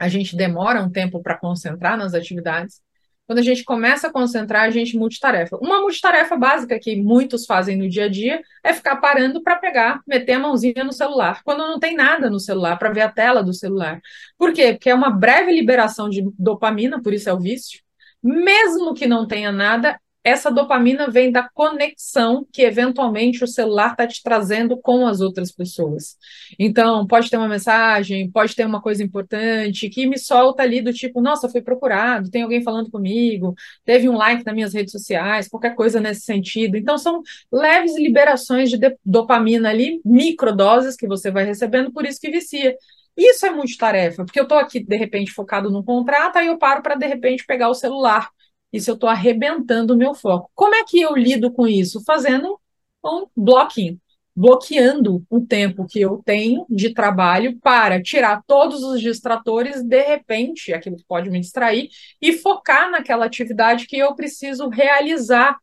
a gente demora um tempo para concentrar nas atividades. Quando a gente começa a concentrar, a gente multitarefa. Uma multitarefa básica que muitos fazem no dia a dia é ficar parando para pegar, meter a mãozinha no celular, quando não tem nada no celular, para ver a tela do celular. Por quê? Porque é uma breve liberação de dopamina, por isso é o vício. Mesmo que não tenha nada, essa dopamina vem da conexão que eventualmente o celular está te trazendo com as outras pessoas. Então, pode ter uma mensagem, pode ter uma coisa importante que me solta ali do tipo, nossa, fui procurado, tem alguém falando comigo, teve um like nas minhas redes sociais, qualquer coisa nesse sentido. Então, são leves liberações de dopamina ali, microdoses que você vai recebendo, por isso que vicia. Isso é multitarefa, porque eu estou aqui, de repente, focado no contrato, aí eu paro para, de repente, pegar o celular isso eu estou arrebentando o meu foco. Como é que eu lido com isso? Fazendo um blocking, bloqueando o tempo que eu tenho de trabalho para tirar todos os distratores, de repente, aquilo que pode me distrair, e focar naquela atividade que eu preciso realizar.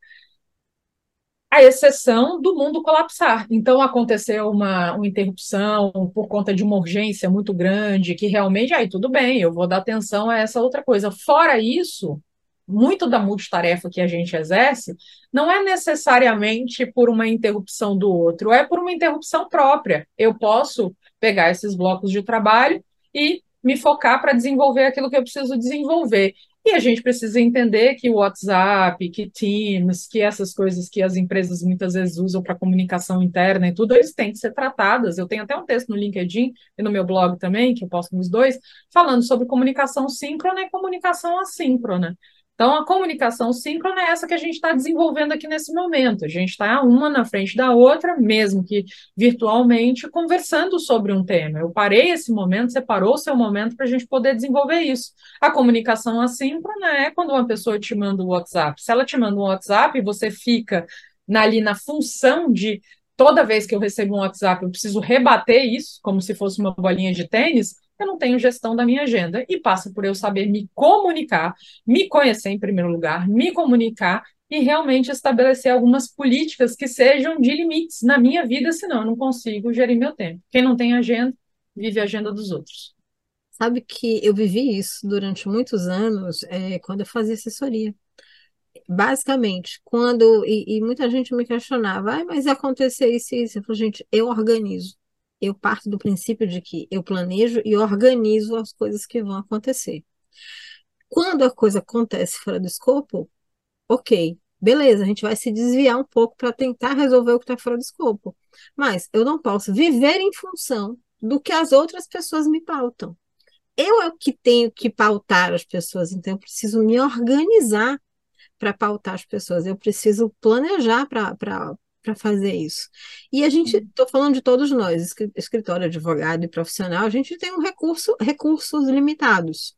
a exceção do mundo colapsar. Então, aconteceu uma, uma interrupção por conta de uma urgência muito grande, que realmente, aí tudo bem, eu vou dar atenção a essa outra coisa. Fora isso, muito da multitarefa que a gente exerce não é necessariamente por uma interrupção do outro, é por uma interrupção própria. Eu posso pegar esses blocos de trabalho e me focar para desenvolver aquilo que eu preciso desenvolver. E a gente precisa entender que o WhatsApp, que Teams, que essas coisas que as empresas muitas vezes usam para comunicação interna e tudo, eles têm que ser tratadas. Eu tenho até um texto no LinkedIn e no meu blog também, que eu posto nos dois, falando sobre comunicação síncrona e comunicação assíncrona. Então, a comunicação síncrona é essa que a gente está desenvolvendo aqui nesse momento. A gente está uma na frente da outra, mesmo que virtualmente, conversando sobre um tema. Eu parei esse momento, separou o seu momento para a gente poder desenvolver isso. A comunicação assíncrona é quando uma pessoa te manda o WhatsApp. Se ela te manda um WhatsApp, você fica ali na função de toda vez que eu recebo um WhatsApp, eu preciso rebater isso, como se fosse uma bolinha de tênis eu não tenho gestão da minha agenda. E passa por eu saber me comunicar, me conhecer em primeiro lugar, me comunicar e realmente estabelecer algumas políticas que sejam de limites na minha vida, senão eu não consigo gerir meu tempo. Quem não tem agenda, vive a agenda dos outros. Sabe que eu vivi isso durante muitos anos é, quando eu fazia assessoria. Basicamente, quando. E, e muita gente me questionava, ah, mas aconteceu isso e isso. Eu falei, gente, eu organizo eu parto do princípio de que eu planejo e organizo as coisas que vão acontecer. Quando a coisa acontece fora do escopo, ok, beleza, a gente vai se desviar um pouco para tentar resolver o que está fora do escopo. Mas eu não posso viver em função do que as outras pessoas me pautam. Eu é o que tenho que pautar as pessoas, então eu preciso me organizar para pautar as pessoas, eu preciso planejar para para fazer isso. E a gente, estou uhum. falando de todos nós, escritório, advogado e profissional, a gente tem um recurso, recursos limitados.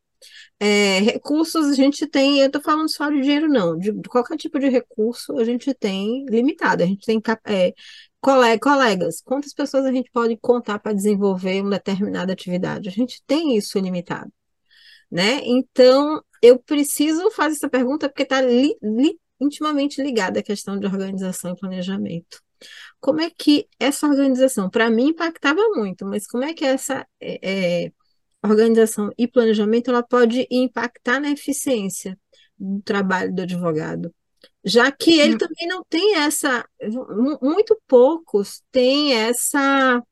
É, recursos a gente tem, eu estou falando só de dinheiro, não, de, de, qualquer tipo de recurso a gente tem limitado, a gente tem é, colegas, quantas pessoas a gente pode contar para desenvolver uma determinada atividade? A gente tem isso limitado, né? Então, eu preciso fazer essa pergunta porque está li, li, intimamente ligada à questão de organização e planejamento. Como é que essa organização, para mim, impactava muito, mas como é que essa é, é, organização e planejamento ela pode impactar na eficiência do trabalho do advogado? Já que ele hum. também não tem essa, muito poucos têm essa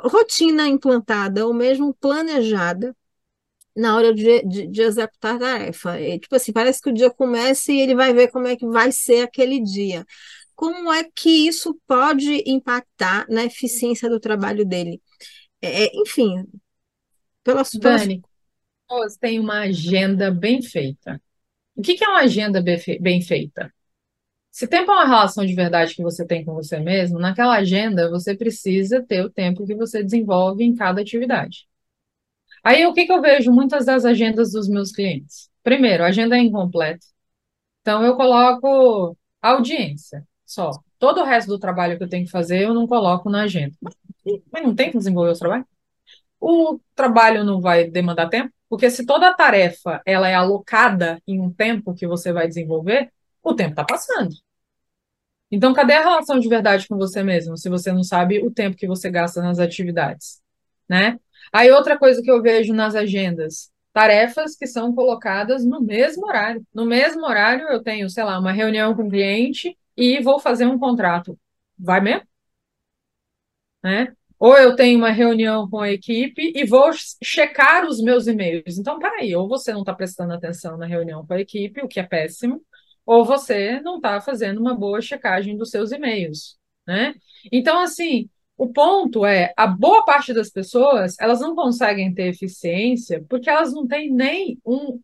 rotina implantada ou mesmo planejada na hora de, de, de executar a tarefa. E, tipo assim, parece que o dia começa e ele vai ver como é que vai ser aquele dia. Como é que isso pode impactar na eficiência do trabalho dele? É, é enfim, pela Dani, você tem uma agenda bem feita. O que é uma agenda bem feita? Se tempo é uma relação de verdade que você tem com você mesmo, naquela agenda você precisa ter o tempo que você desenvolve em cada atividade. Aí o que, que eu vejo muitas das agendas dos meus clientes? Primeiro, a agenda é incompleta. Então eu coloco audiência só. Todo o resto do trabalho que eu tenho que fazer eu não coloco na agenda. Mas não tem que desenvolver o trabalho? O trabalho não vai demandar tempo? Porque se toda a tarefa ela é alocada em um tempo que você vai desenvolver, o tempo está passando. Então, cadê a relação de verdade com você mesmo, se você não sabe o tempo que você gasta nas atividades, né? Aí outra coisa que eu vejo nas agendas, tarefas que são colocadas no mesmo horário. No mesmo horário eu tenho, sei lá, uma reunião com o cliente e vou fazer um contrato. Vai mesmo? Né? Ou eu tenho uma reunião com a equipe e vou checar os meus e-mails. Então, peraí, ou você não está prestando atenção na reunião com a equipe, o que é péssimo, ou você não está fazendo uma boa checagem dos seus e-mails, né? Então, assim, o ponto é, a boa parte das pessoas, elas não conseguem ter eficiência porque elas não têm nem um,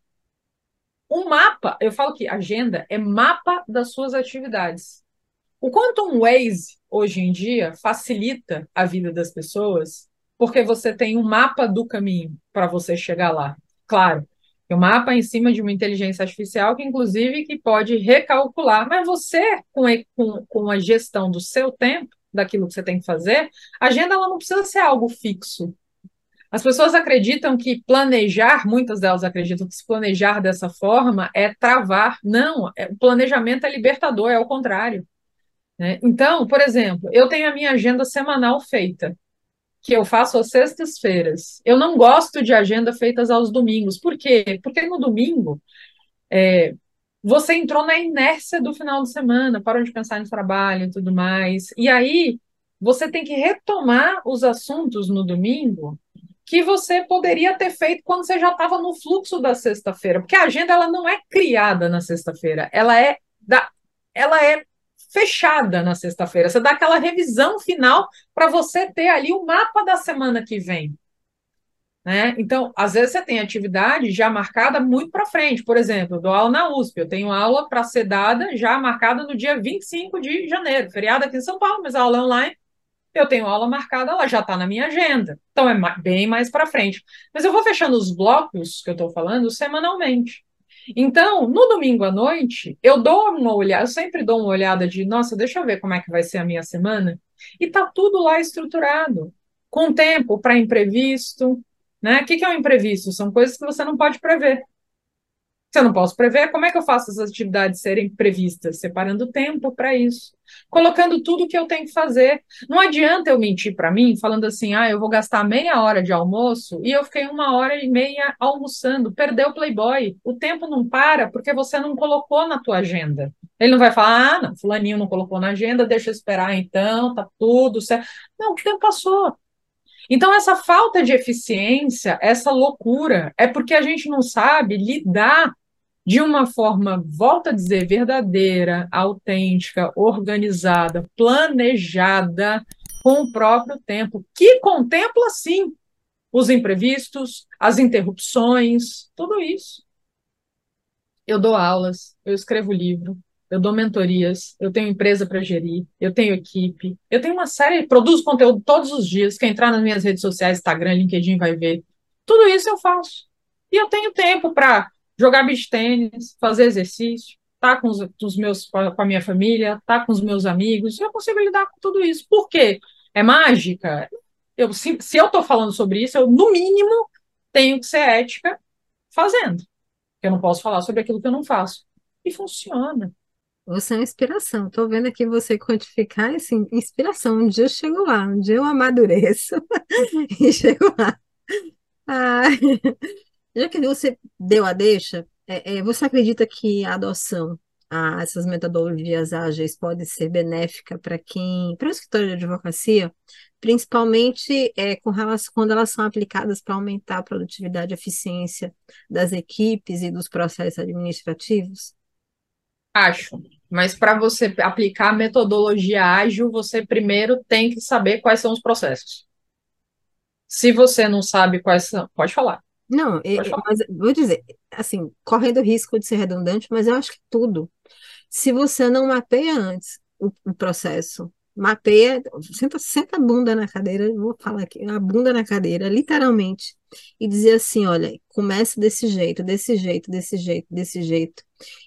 um mapa. Eu falo que agenda é mapa das suas atividades. O quanto um Waze, hoje em dia, facilita a vida das pessoas, porque você tem um mapa do caminho para você chegar lá. Claro, o mapa é em cima de uma inteligência artificial que, inclusive, que pode recalcular. Mas você, com, com, com a gestão do seu tempo, daquilo que você tem que fazer, a agenda ela não precisa ser algo fixo. As pessoas acreditam que planejar, muitas delas acreditam que se planejar dessa forma é travar. Não, é, o planejamento é libertador, é o contrário. Né? Então, por exemplo, eu tenho a minha agenda semanal feita, que eu faço às sextas-feiras. Eu não gosto de agenda feitas aos domingos. Por quê? Porque no domingo é, você entrou na inércia do final de semana, parou de pensar no trabalho e tudo mais. E aí você tem que retomar os assuntos no domingo que você poderia ter feito quando você já estava no fluxo da sexta-feira, porque a agenda ela não é criada na sexta-feira, ela é da, ela é fechada na sexta-feira. Você dá aquela revisão final para você ter ali o mapa da semana que vem. Né? Então, às vezes você tem atividade já marcada muito para frente. Por exemplo, eu dou aula na USP, eu tenho aula para ser dada já marcada no dia 25 de janeiro, feriado aqui em São Paulo, mas aula online. Eu tenho aula marcada, ela já está na minha agenda. Então é bem mais para frente. Mas eu vou fechando os blocos que eu estou falando semanalmente. Então, no domingo à noite, eu dou uma olhada, eu sempre dou uma olhada de, nossa, deixa eu ver como é que vai ser a minha semana. E tá tudo lá estruturado, com tempo para imprevisto, né? O que é um imprevisto? São coisas que você não pode prever. Se eu não posso prever, como é que eu faço as atividades serem previstas? Separando tempo para isso. Colocando tudo que eu tenho que fazer. Não adianta eu mentir para mim, falando assim, ah, eu vou gastar meia hora de almoço e eu fiquei uma hora e meia almoçando. Perdeu o Playboy. O tempo não para porque você não colocou na tua agenda. Ele não vai falar, ah, não, fulaninho não colocou na agenda, deixa eu esperar então, tá tudo certo. Não, o tempo passou. Então, essa falta de eficiência, essa loucura, é porque a gente não sabe lidar de uma forma, volta a dizer, verdadeira, autêntica, organizada, planejada, com o próprio tempo, que contempla, sim, os imprevistos, as interrupções, tudo isso. Eu dou aulas, eu escrevo livro, eu dou mentorias, eu tenho empresa para gerir, eu tenho equipe, eu tenho uma série, produzo conteúdo todos os dias. Quem entrar nas minhas redes sociais, Instagram, LinkedIn, vai ver. Tudo isso eu faço. E eu tenho tempo para jogar beach tênis, fazer exercício, estar tá com, os, os meus, com a minha família, estar tá com os meus amigos. Eu consigo lidar com tudo isso. Por quê? É mágica? Eu, se, se eu estou falando sobre isso, eu, no mínimo, tenho que ser ética fazendo. Eu não posso falar sobre aquilo que eu não faço. E funciona. Você é uma inspiração. Estou vendo aqui você quantificar, assim, inspiração. Um dia eu chego lá, um dia eu amadureço e chego lá. Ah, já que você deu a deixa, é, é, você acredita que a adoção a essas metodologias ágeis pode ser benéfica para quem, para o escritório de advocacia, principalmente é, com relação, quando elas são aplicadas para aumentar a produtividade e eficiência das equipes e dos processos administrativos? Acho. Mas para você aplicar a metodologia ágil, você primeiro tem que saber quais são os processos. Se você não sabe quais são, pode falar. Não, pode falar. mas vou dizer, assim, correndo o risco de ser redundante, mas eu acho que tudo. Se você não mapeia antes o, o processo, mapeia, senta, senta a bunda na cadeira, vou falar aqui, a bunda na cadeira, literalmente, e dizer assim, olha, comece desse jeito, desse jeito, desse jeito, desse jeito,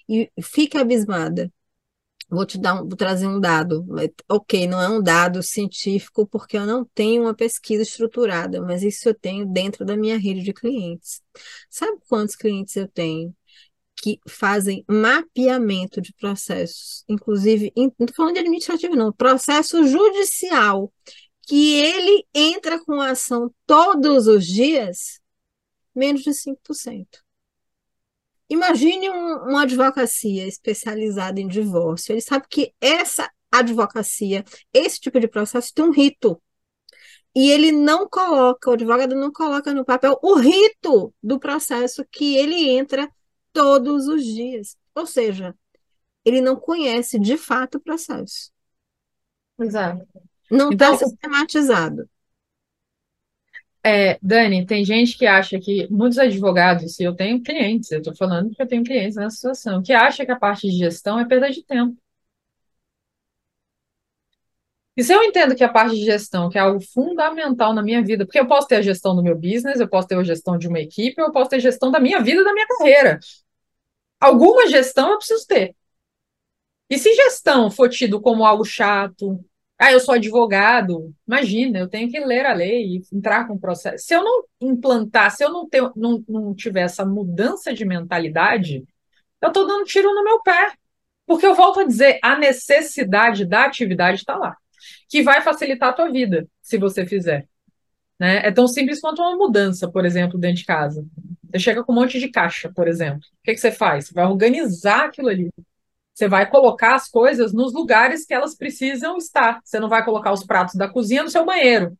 e fica abismada. Vou te dar um, vou trazer um dado. Ok, não é um dado científico porque eu não tenho uma pesquisa estruturada, mas isso eu tenho dentro da minha rede de clientes. Sabe quantos clientes eu tenho que fazem mapeamento de processos, inclusive, não estou falando de administrativo, não, processo judicial, que ele entra com ação todos os dias, menos de 5%. Imagine um, uma advocacia especializada em divórcio. Ele sabe que essa advocacia, esse tipo de processo tem um rito. E ele não coloca, o advogado não coloca no papel o rito do processo que ele entra todos os dias. Ou seja, ele não conhece de fato o processo. Exato. Não está então, sistematizado. É, Dani, tem gente que acha que muitos advogados, e eu tenho clientes, eu estou falando que eu tenho clientes nessa situação, que acha que a parte de gestão é perda de tempo. E se eu entendo que a parte de gestão, que é algo fundamental na minha vida, porque eu posso ter a gestão do meu business, eu posso ter a gestão de uma equipe, eu posso ter a gestão da minha vida, da minha carreira alguma gestão eu preciso ter. E se gestão for tido como algo chato, ah, eu sou advogado, imagina, eu tenho que ler a lei e entrar com o processo. Se eu não implantar, se eu não, ter, não, não tiver essa mudança de mentalidade, eu estou dando tiro no meu pé. Porque eu volto a dizer, a necessidade da atividade está lá, que vai facilitar a tua vida, se você fizer. Né? É tão simples quanto uma mudança, por exemplo, dentro de casa. Você chega com um monte de caixa, por exemplo. O que, que você faz? Você vai organizar aquilo ali. Você vai colocar as coisas nos lugares que elas precisam estar. Você não vai colocar os pratos da cozinha no seu banheiro.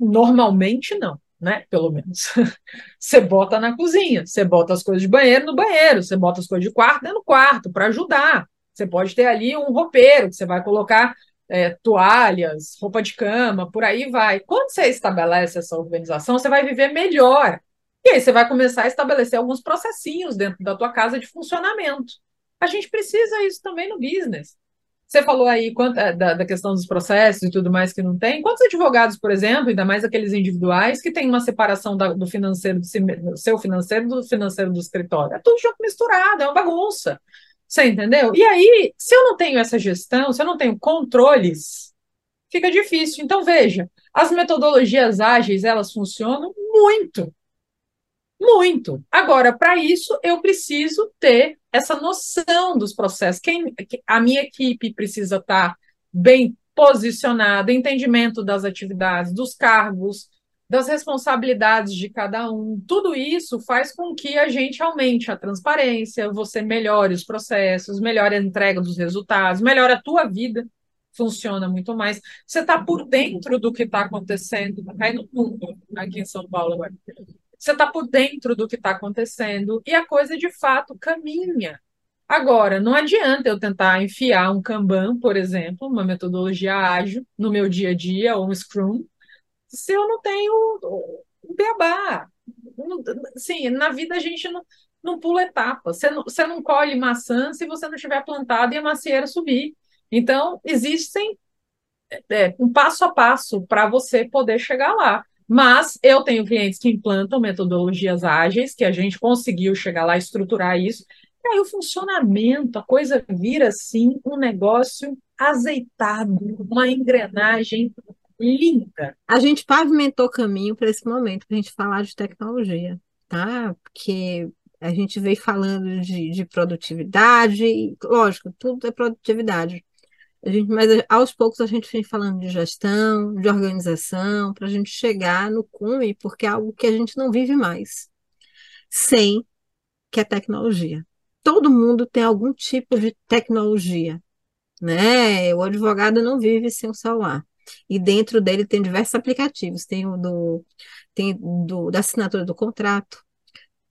Normalmente não, né? Pelo menos. Você bota na cozinha, você bota as coisas de banheiro no banheiro, você bota as coisas de quarto no quarto, para ajudar. Você pode ter ali um roupeiro que você vai colocar é, toalhas, roupa de cama, por aí vai. Quando você estabelece essa organização, você vai viver melhor. E aí você vai começar a estabelecer alguns processinhos dentro da tua casa de funcionamento. A gente precisa isso também no business. Você falou aí quanto, é, da, da, questão dos processos e tudo mais que não tem. Quantos advogados, por exemplo, ainda mais aqueles individuais, que tem uma separação da, do financeiro do, do seu financeiro do financeiro do escritório? É tudo junto misturado, é uma bagunça. Você entendeu? E aí, se eu não tenho essa gestão, se eu não tenho controles, fica difícil. Então, veja, as metodologias ágeis, elas funcionam muito. Muito. Agora, para isso, eu preciso ter essa noção dos processos. Quem, a minha equipe precisa estar bem posicionada, entendimento das atividades, dos cargos, das responsabilidades de cada um. Tudo isso faz com que a gente aumente a transparência, você melhore os processos, melhore a entrega dos resultados, melhore a tua vida, funciona muito mais. Você está por dentro do que está acontecendo, está caindo mundo aqui em São Paulo agora. Você está por dentro do que está acontecendo e a coisa de fato caminha. Agora, não adianta eu tentar enfiar um Kanban, por exemplo, uma metodologia ágil, no meu dia a dia, ou um Scrum, se eu não tenho o beabá. Sim, na vida a gente não, não pula etapa. Você não, você não colhe maçã se você não tiver plantado e a macieira subir. Então, existem é, um passo a passo para você poder chegar lá. Mas eu tenho clientes que implantam metodologias ágeis, que a gente conseguiu chegar lá, estruturar isso, e aí o funcionamento, a coisa vira assim um negócio azeitado, uma engrenagem linda. A gente pavimentou caminho para esse momento, para a gente falar de tecnologia, tá? Porque a gente veio falando de, de produtividade, lógico, tudo é produtividade. A gente, mas aos poucos a gente vem falando de gestão, de organização, para a gente chegar no cume, porque é algo que a gente não vive mais sem que é tecnologia. Todo mundo tem algum tipo de tecnologia, né? O advogado não vive sem o celular e dentro dele tem diversos aplicativos. Tem o do, tem do, da assinatura do contrato,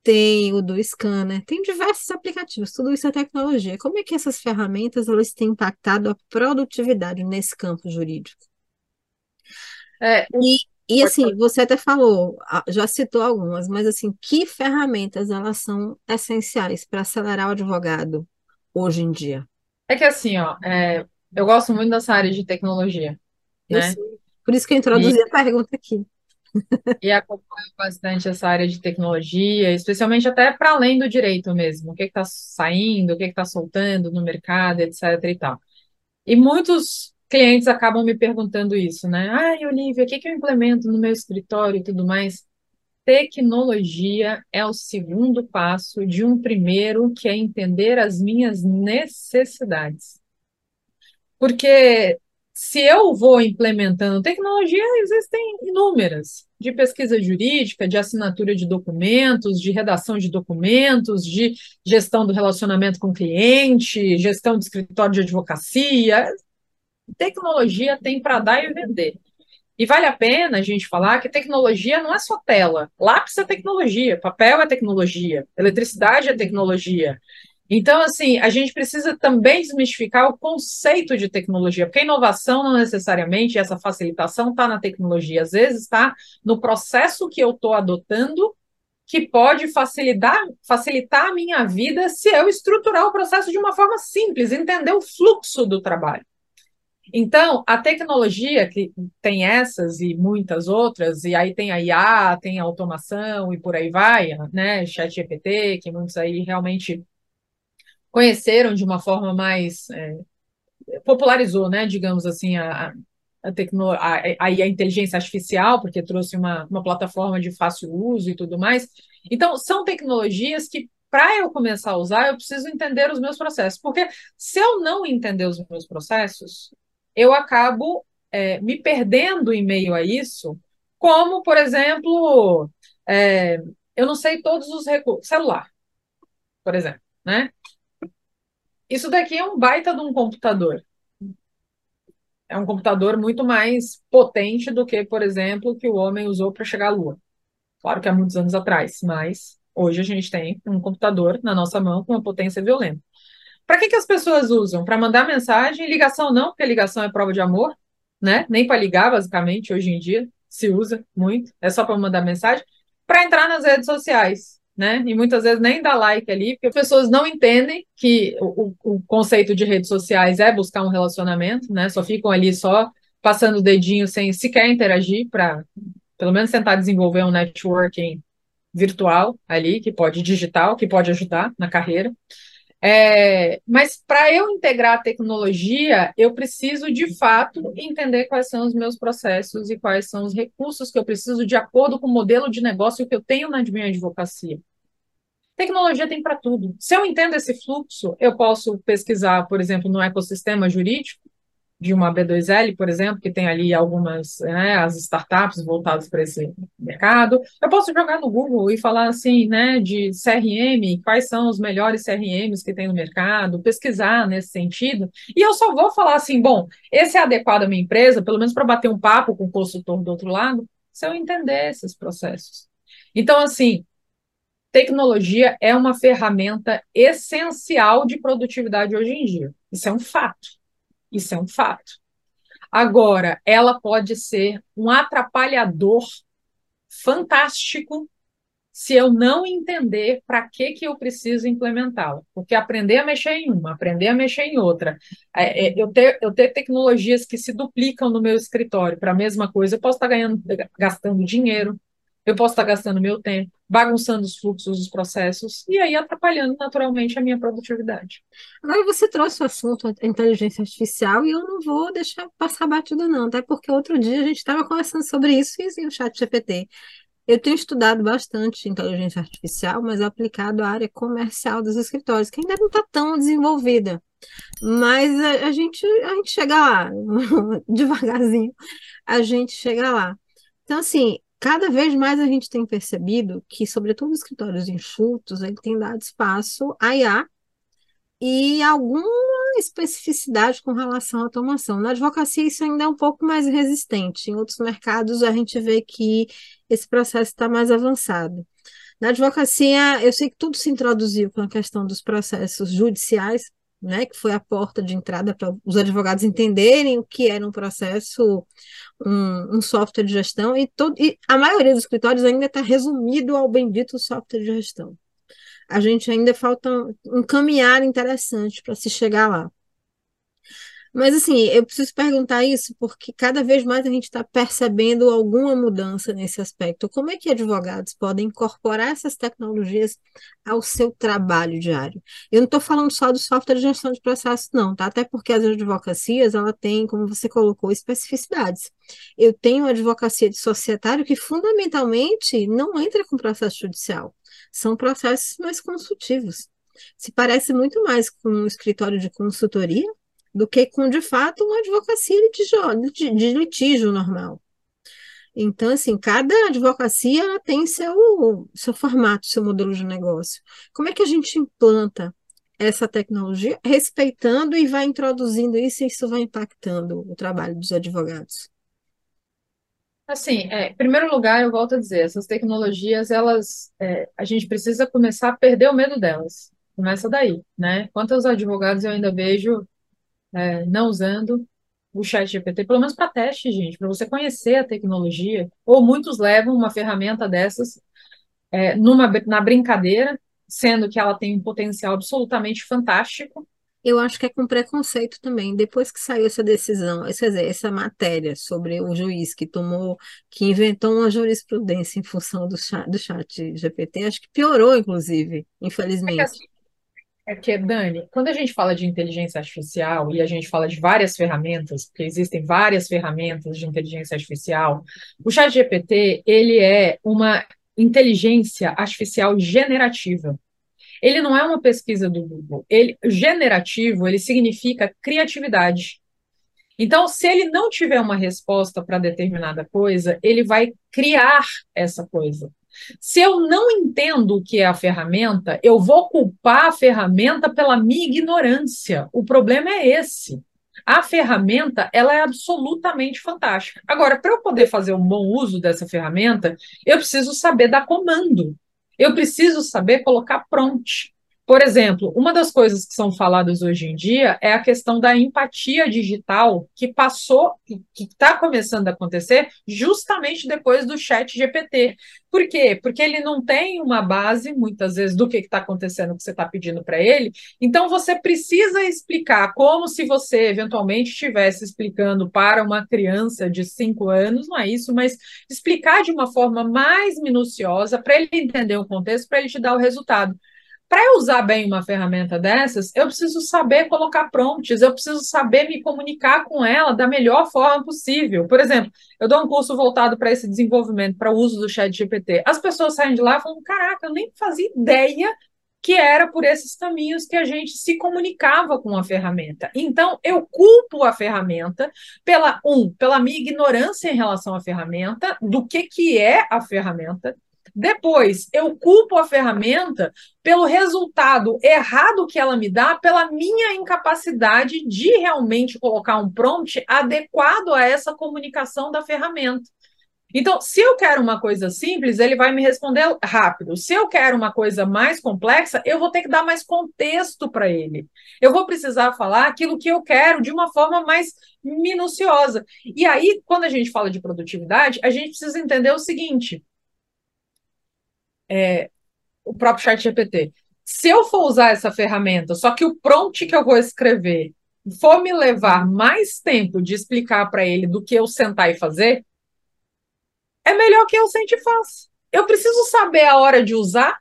tem o do scanner, tem diversos aplicativos, tudo isso é tecnologia. Como é que essas ferramentas elas têm impactado a produtividade nesse campo jurídico? É, e, e assim, você até falou, já citou algumas, mas assim, que ferramentas elas são essenciais para acelerar o advogado hoje em dia? É que assim, ó, é, eu gosto muito dessa área de tecnologia né? Por isso que eu introduzi e, a pergunta aqui. E acompanho bastante essa área de tecnologia, especialmente até para além do direito mesmo. O que está saindo, o que está soltando no mercado, etc. e tal. E muitos clientes acabam me perguntando isso, né? Ai, Olivia, o que, que eu implemento no meu escritório e tudo mais? Tecnologia é o segundo passo de um primeiro, que é entender as minhas necessidades. Porque se eu vou implementando tecnologia, existem inúmeras, de pesquisa jurídica, de assinatura de documentos, de redação de documentos, de gestão do relacionamento com cliente, gestão de escritório de advocacia. Tecnologia tem para dar e vender. E vale a pena a gente falar que tecnologia não é só tela. Lápis é tecnologia, papel é tecnologia, eletricidade é tecnologia. Então, assim, a gente precisa também desmistificar o conceito de tecnologia, porque a inovação não necessariamente, essa facilitação está na tecnologia, às vezes está no processo que eu estou adotando, que pode facilitar, facilitar a minha vida se eu estruturar o processo de uma forma simples, entender o fluxo do trabalho. Então, a tecnologia, que tem essas e muitas outras, e aí tem a IA, tem a automação e por aí vai, né? Chat GPT, que muitos aí realmente conheceram de uma forma mais é, popularizou, né, digamos assim, a, a, tecno, a, a, a, inteligência artificial, porque trouxe uma, uma plataforma de fácil uso e tudo mais. Então, são tecnologias que para eu começar a usar, eu preciso entender os meus processos. Porque se eu não entender os meus processos, eu acabo é, me perdendo em meio a isso, como, por exemplo, é, eu não sei todos os recursos. Celular, por exemplo, né? Isso daqui é um baita de um computador. É um computador muito mais potente do que, por exemplo, que o homem usou para chegar à Lua. Claro que há muitos anos atrás, mas hoje a gente tem um computador na nossa mão com uma potência violenta. Para que, que as pessoas usam? Para mandar mensagem? Ligação não, porque ligação é prova de amor, né? Nem para ligar, basicamente, hoje em dia se usa muito, é só para mandar mensagem. Para entrar nas redes sociais, né? E muitas vezes nem dá like ali, porque as pessoas não entendem que o, o conceito de redes sociais é buscar um relacionamento, né? Só ficam ali só passando o dedinho sem sequer interagir para pelo menos tentar desenvolver um networking virtual ali, que pode digital, que pode ajudar na carreira. É, mas para eu integrar a tecnologia, eu preciso de fato entender quais são os meus processos e quais são os recursos que eu preciso de acordo com o modelo de negócio que eu tenho na minha advocacia. Tecnologia tem para tudo. Se eu entendo esse fluxo, eu posso pesquisar, por exemplo, no ecossistema jurídico, de uma B2L, por exemplo, que tem ali algumas, né, as startups voltadas para esse mercado. Eu posso jogar no Google e falar assim, né, de CRM, quais são os melhores CRMs que tem no mercado, pesquisar nesse sentido, e eu só vou falar assim, bom, esse é adequado à minha empresa, pelo menos para bater um papo com o consultor do outro lado, se eu entender esses processos. Então, assim, tecnologia é uma ferramenta essencial de produtividade hoje em dia. Isso é um fato. Isso é um fato. Agora, ela pode ser um atrapalhador fantástico se eu não entender para que, que eu preciso implementá-la. Porque aprender a mexer em uma, aprender a mexer em outra, é, é, eu, ter, eu ter tecnologias que se duplicam no meu escritório para a mesma coisa, eu posso estar ganhando, gastando dinheiro, eu posso estar gastando meu tempo, bagunçando os fluxos dos processos e aí atrapalhando naturalmente a minha produtividade. Agora você trouxe o assunto a inteligência artificial e eu não vou deixar passar batido não, até porque outro dia a gente estava conversando sobre isso e o chat GPT. Eu tenho estudado bastante inteligência artificial, mas aplicado à área comercial dos escritórios, que ainda não está tão desenvolvida. Mas a, a, gente, a gente chega lá, devagarzinho, a gente chega lá. Então, assim, cada vez mais a gente tem percebido que, sobretudo os escritórios enxutos, ele tem dado espaço a IA e alguma especificidade com relação à automação. Na advocacia, isso ainda é um pouco mais resistente. Em outros mercados, a gente vê que esse processo está mais avançado. Na advocacia, eu sei que tudo se introduziu com a questão dos processos judiciais, né, que foi a porta de entrada para os advogados entenderem o que era um processo, um, um software de gestão, e, todo, e a maioria dos escritórios ainda está resumido ao bendito software de gestão. A gente ainda falta um caminhar interessante para se chegar lá. Mas, assim, eu preciso perguntar isso porque cada vez mais a gente está percebendo alguma mudança nesse aspecto. Como é que advogados podem incorporar essas tecnologias ao seu trabalho diário? Eu não estou falando só do software de gestão de processos, não, tá? Até porque as advocacias, ela tem, como você colocou, especificidades. Eu tenho advocacia de societário que, fundamentalmente, não entra com processo judicial. São processos mais consultivos. Se parece muito mais com um escritório de consultoria do que com, de fato, uma advocacia de, litígio normal. Então, assim, cada advocacia tem seu, seu formato, seu modelo de negócio. Como é que a gente implanta essa tecnologia, respeitando e vai introduzindo isso, e isso vai impactando o trabalho dos advogados? Assim, é, em primeiro lugar, eu volto a dizer, essas tecnologias, elas, é, a gente precisa começar a perder o medo delas. Começa daí, né? Quantos advogados eu ainda vejo é, não usando o chat GPT, pelo menos para teste, gente, para você conhecer a tecnologia, ou muitos levam uma ferramenta dessas é, numa, na brincadeira, sendo que ela tem um potencial absolutamente fantástico. Eu acho que é com preconceito também. Depois que saiu essa decisão, quer dizer, essa matéria sobre o juiz que tomou, que inventou uma jurisprudência em função do chat, do chat GPT, acho que piorou, inclusive, infelizmente. É assim, é que, Dani, quando a gente fala de inteligência artificial e a gente fala de várias ferramentas, porque existem várias ferramentas de inteligência artificial, o ChatGPT, ele é uma inteligência artificial generativa. ele não é uma pesquisa do Google. Ele generativo, ele significa criatividade. Então, se ele não tiver uma resposta para determinada coisa, ele vai criar essa coisa. Se eu não entendo o que é a ferramenta, eu vou culpar a ferramenta pela minha ignorância. O problema é esse. A ferramenta, ela é absolutamente fantástica. Agora, para eu poder fazer um bom uso dessa ferramenta, eu preciso saber dar comando. Eu preciso saber colocar prompt. Por exemplo, uma das coisas que são faladas hoje em dia é a questão da empatia digital que passou, que está começando a acontecer justamente depois do chat GPT. Por quê? Porque ele não tem uma base, muitas vezes, do que está acontecendo que você está pedindo para ele. Então, você precisa explicar como se você, eventualmente, estivesse explicando para uma criança de cinco anos, não é isso, mas explicar de uma forma mais minuciosa para ele entender o contexto, para ele te dar o resultado. Para eu usar bem uma ferramenta dessas, eu preciso saber colocar prompts, eu preciso saber me comunicar com ela da melhor forma possível. Por exemplo, eu dou um curso voltado para esse desenvolvimento, para o uso do chat GPT. As pessoas saem de lá falando: caraca, eu nem fazia ideia que era por esses caminhos que a gente se comunicava com a ferramenta. Então, eu culpo a ferramenta pela um, pela minha ignorância em relação à ferramenta, do que que é a ferramenta, depois, eu culpo a ferramenta pelo resultado errado que ela me dá, pela minha incapacidade de realmente colocar um prompt adequado a essa comunicação da ferramenta. Então, se eu quero uma coisa simples, ele vai me responder rápido. Se eu quero uma coisa mais complexa, eu vou ter que dar mais contexto para ele. Eu vou precisar falar aquilo que eu quero de uma forma mais minuciosa. E aí, quando a gente fala de produtividade, a gente precisa entender o seguinte: é, o próprio chat GPT. Se eu for usar essa ferramenta, só que o prompt que eu vou escrever for me levar mais tempo de explicar para ele do que eu sentar e fazer, é melhor que eu sente e faça. Eu preciso saber a hora de usar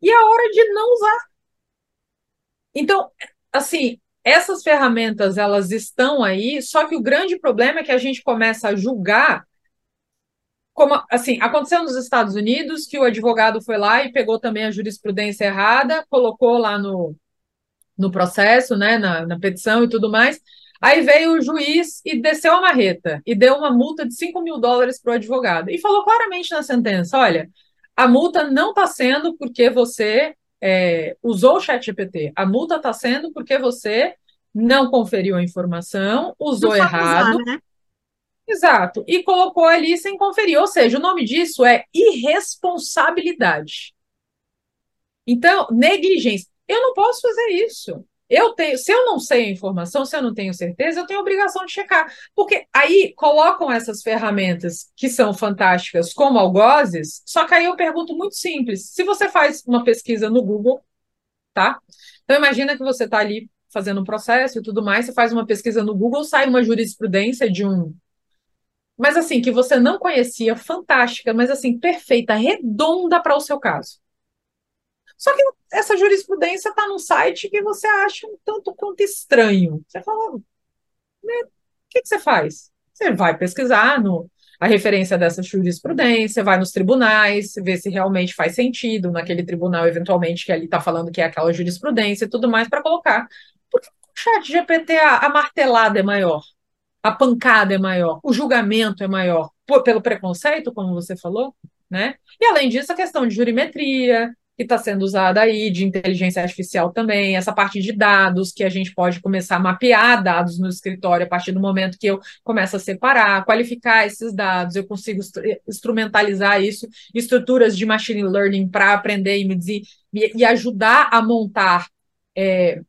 e a hora de não usar. Então, assim, essas ferramentas elas estão aí, só que o grande problema é que a gente começa a julgar como assim, aconteceu nos Estados Unidos que o advogado foi lá e pegou também a jurisprudência errada, colocou lá no, no processo, né, na, na petição e tudo mais. Aí veio o juiz e desceu a marreta e deu uma multa de 5 mil dólares para o advogado. E falou claramente na sentença: olha, a multa não está sendo porque você é, usou o chat GPT, a multa está sendo porque você não conferiu a informação, usou errado. Usar, né? Exato. E colocou ali sem conferir. Ou seja, o nome disso é irresponsabilidade. Então, negligência. Eu não posso fazer isso. Eu tenho, se eu não sei a informação, se eu não tenho certeza, eu tenho obrigação de checar. Porque aí colocam essas ferramentas que são fantásticas como algozes, só que aí eu pergunto muito simples. Se você faz uma pesquisa no Google, tá? Então imagina que você está ali fazendo um processo e tudo mais, você faz uma pesquisa no Google, sai uma jurisprudência de um mas assim, que você não conhecia, fantástica, mas assim, perfeita, redonda para o seu caso. Só que essa jurisprudência está num site que você acha um tanto quanto estranho. Você fala, né, o que, que você faz? Você vai pesquisar no, a referência dessa jurisprudência, vai nos tribunais, vê se realmente faz sentido naquele tribunal, eventualmente, que ali está falando que é aquela jurisprudência e tudo mais, para colocar. Porque o chat GPT, a, a martelada é maior a pancada é maior, o julgamento é maior por, pelo preconceito, como você falou, né? E além disso, a questão de jurimetria, que está sendo usada aí, de inteligência artificial também, essa parte de dados, que a gente pode começar a mapear dados no escritório a partir do momento que eu começo a separar, qualificar esses dados, eu consigo instrumentalizar isso, estruturas de machine learning para aprender e, me, e ajudar a montar é,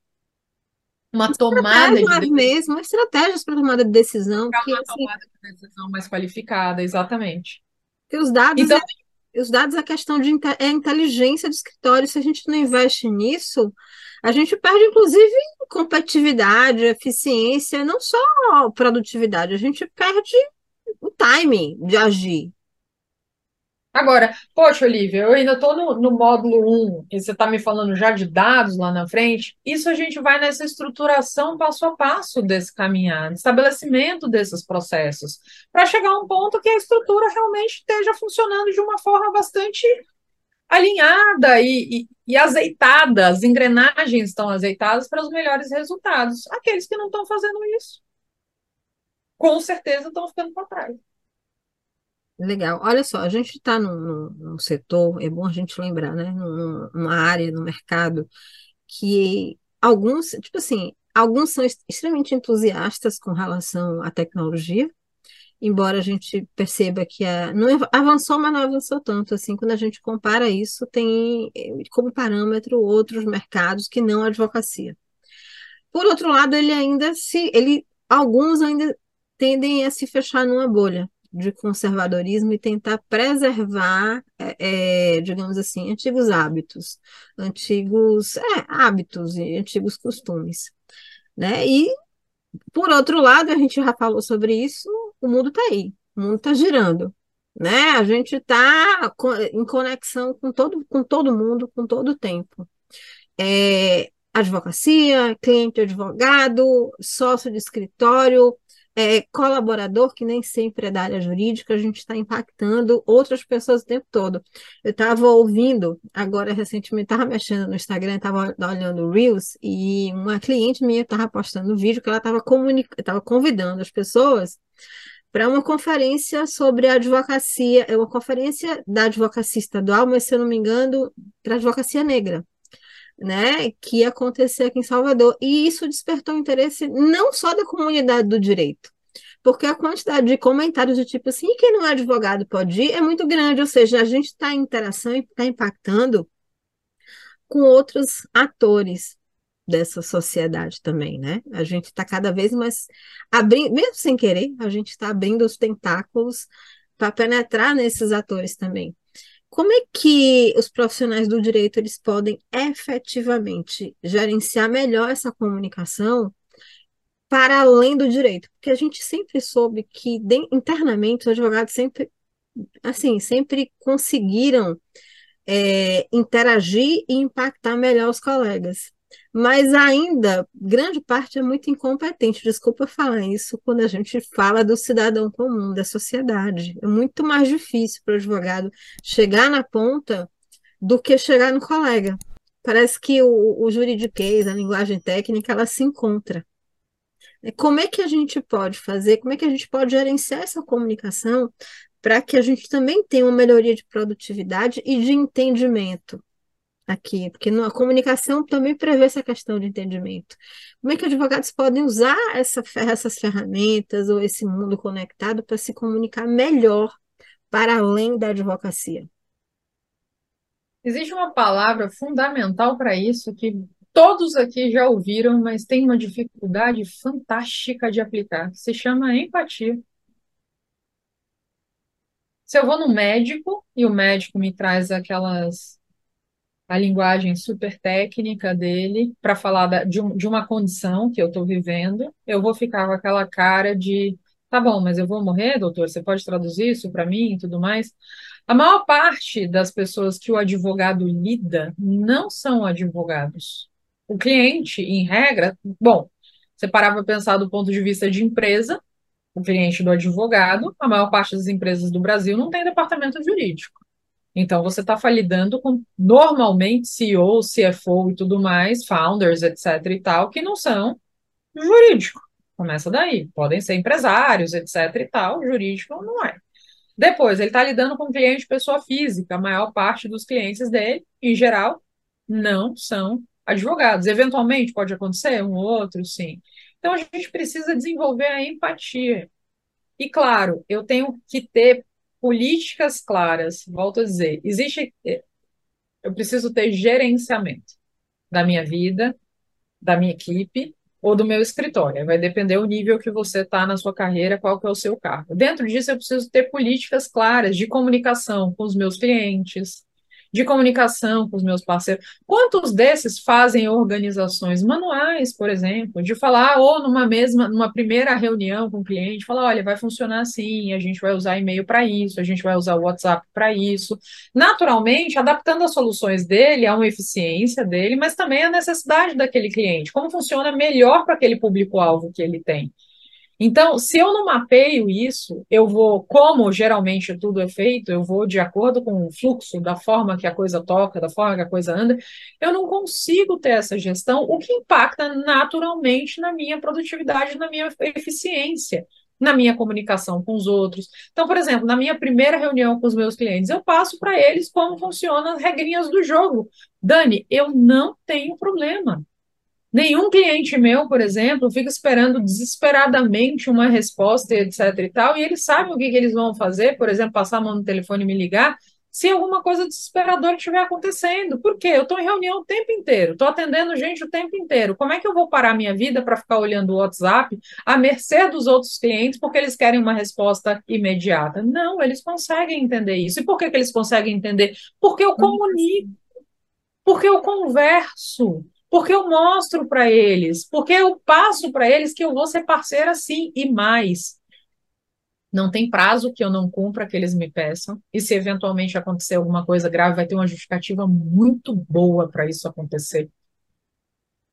uma tomada de decisão. mesmo, estratégias para tomada de decisão. Para uma assim, tomada de decisão mais qualificada, exatamente. Porque os dados, então, é, os dados, a questão de é a inteligência do escritório. Se a gente não investe nisso, a gente perde, inclusive, competitividade, eficiência, não só produtividade, a gente perde o timing de agir. Agora, poxa, Olivia, eu ainda estou no, no módulo 1, e você está me falando já de dados lá na frente. Isso a gente vai nessa estruturação passo a passo desse caminhar, estabelecimento desses processos, para chegar a um ponto que a estrutura realmente esteja funcionando de uma forma bastante alinhada e, e, e, azeitada, as engrenagens estão azeitadas para os melhores resultados. Aqueles que não estão fazendo isso, com certeza estão ficando para trás. Legal. Olha só, a gente está num, num, setor, é bom a gente lembrar, né? Numa área, no mercado, que alguns, tipo assim, alguns são extremamente entusiastas com relação à tecnologia, embora a gente perceba que a, não avançou, mas não avançou tanto. Assim, quando a gente compara isso, tem eh, como parâmetro outros mercados que não a advocacia. Por outro lado, ele ainda se, ele, alguns ainda tendem a se fechar numa bolha de conservadorismo e tentar preservar, é, é, digamos assim, antigos hábitos, antigos é, hábitos e antigos costumes, né? E por outro lado, a gente já falou sobre isso, o mundo está aí, o mundo está girando, né? A gente está em conexão com todo, com todo mundo, com todo o tempo. É, advocacia, cliente advogado, sócio de escritório, é, colaborador, que nem sempre é da área jurídica, a gente está impactando outras pessoas o tempo todo. Eu estava ouvindo, agora recentemente, estava mexendo no Instagram, estava olhando Reels, e uma cliente minha estava postando um vídeo que ela estava estava convidando as pessoas para uma conferência sobre advocacia, é uma conferência da advocacia estadual, mas se eu não me engano, para advocacia negra né, que ia acontecer aqui em Salvador. E isso despertou interesse não só da comunidade do direito, porque a quantidade de comentários do tipo assim, e quem não é advogado pode ir, é muito grande, ou seja, a gente está em interação e está impactando com outros atores dessa sociedade também, né? A gente está cada vez mais abrindo, mesmo sem querer, a gente está abrindo os tentáculos para penetrar nesses atores também. Como é que os profissionais do direito eles podem efetivamente gerenciar melhor essa comunicação para além do direito? Porque a gente sempre soube que internamente os advogados sempre, assim, sempre conseguiram é, interagir e impactar melhor os colegas mas ainda grande parte é muito incompetente. Desculpa falar isso quando a gente fala do cidadão comum, da sociedade. É muito mais difícil para o advogado chegar na ponta do que chegar no colega. Parece que o, o juridiquês, a linguagem técnica, ela se encontra. É, como é que a gente pode fazer, como é que a gente pode gerenciar essa comunicação para que a gente também tenha uma melhoria de produtividade e de entendimento? Aqui, porque a comunicação também prevê essa questão de entendimento. Como é que advogados podem usar essa, essas ferramentas ou esse mundo conectado para se comunicar melhor para além da advocacia? Existe uma palavra fundamental para isso que todos aqui já ouviram, mas tem uma dificuldade fantástica de aplicar, se chama empatia. Se eu vou no médico e o médico me traz aquelas a linguagem super técnica dele para falar da, de, um, de uma condição que eu estou vivendo, eu vou ficar com aquela cara de tá bom, mas eu vou morrer, doutor? Você pode traduzir isso para mim e tudo mais? A maior parte das pessoas que o advogado lida não são advogados. O cliente, em regra, bom, você parar para pensar do ponto de vista de empresa, o cliente do advogado, a maior parte das empresas do Brasil não tem departamento jurídico. Então, você está lidando com, normalmente, CEO, CFO e tudo mais, founders, etc. e tal, que não são jurídico. Começa daí. Podem ser empresários, etc. e tal, jurídico não é. Depois, ele está lidando com cliente pessoa física. A maior parte dos clientes dele, em geral, não são advogados. Eventualmente pode acontecer um ou outro, sim. Então, a gente precisa desenvolver a empatia. E, claro, eu tenho que ter políticas claras, volto a dizer, existe. Eh, eu preciso ter gerenciamento da minha vida, da minha equipe ou do meu escritório. Vai depender do nível que você está na sua carreira, qual que é o seu cargo. Dentro disso, eu preciso ter políticas claras de comunicação com os meus clientes, de comunicação com os meus parceiros. Quantos desses fazem organizações manuais, por exemplo, de falar ou numa mesma, numa primeira reunião com o cliente, falar, olha, vai funcionar assim, a gente vai usar e-mail para isso, a gente vai usar o WhatsApp para isso, naturalmente adaptando as soluções dele a uma eficiência dele, mas também a necessidade daquele cliente, como funciona melhor para aquele público-alvo que ele tem. Então, se eu não mapeio isso, eu vou, como geralmente tudo é feito, eu vou de acordo com o fluxo, da forma que a coisa toca, da forma que a coisa anda, eu não consigo ter essa gestão, o que impacta naturalmente na minha produtividade, na minha eficiência, na minha comunicação com os outros. Então, por exemplo, na minha primeira reunião com os meus clientes, eu passo para eles como funcionam as regrinhas do jogo. Dani, eu não tenho problema. Nenhum cliente meu, por exemplo, fica esperando desesperadamente uma resposta, etc e tal, e eles sabem o que, que eles vão fazer, por exemplo, passar a mão no telefone e me ligar, se alguma coisa desesperadora estiver acontecendo. Por quê? Eu estou em reunião o tempo inteiro, estou atendendo gente o tempo inteiro. Como é que eu vou parar minha vida para ficar olhando o WhatsApp à mercê dos outros clientes porque eles querem uma resposta imediata? Não, eles conseguem entender isso. E por que, que eles conseguem entender? Porque eu comunico, porque eu converso porque eu mostro para eles, porque eu passo para eles que eu vou ser parceira sim e mais. Não tem prazo que eu não cumpra que eles me peçam, e se eventualmente acontecer alguma coisa grave, vai ter uma justificativa muito boa para isso acontecer.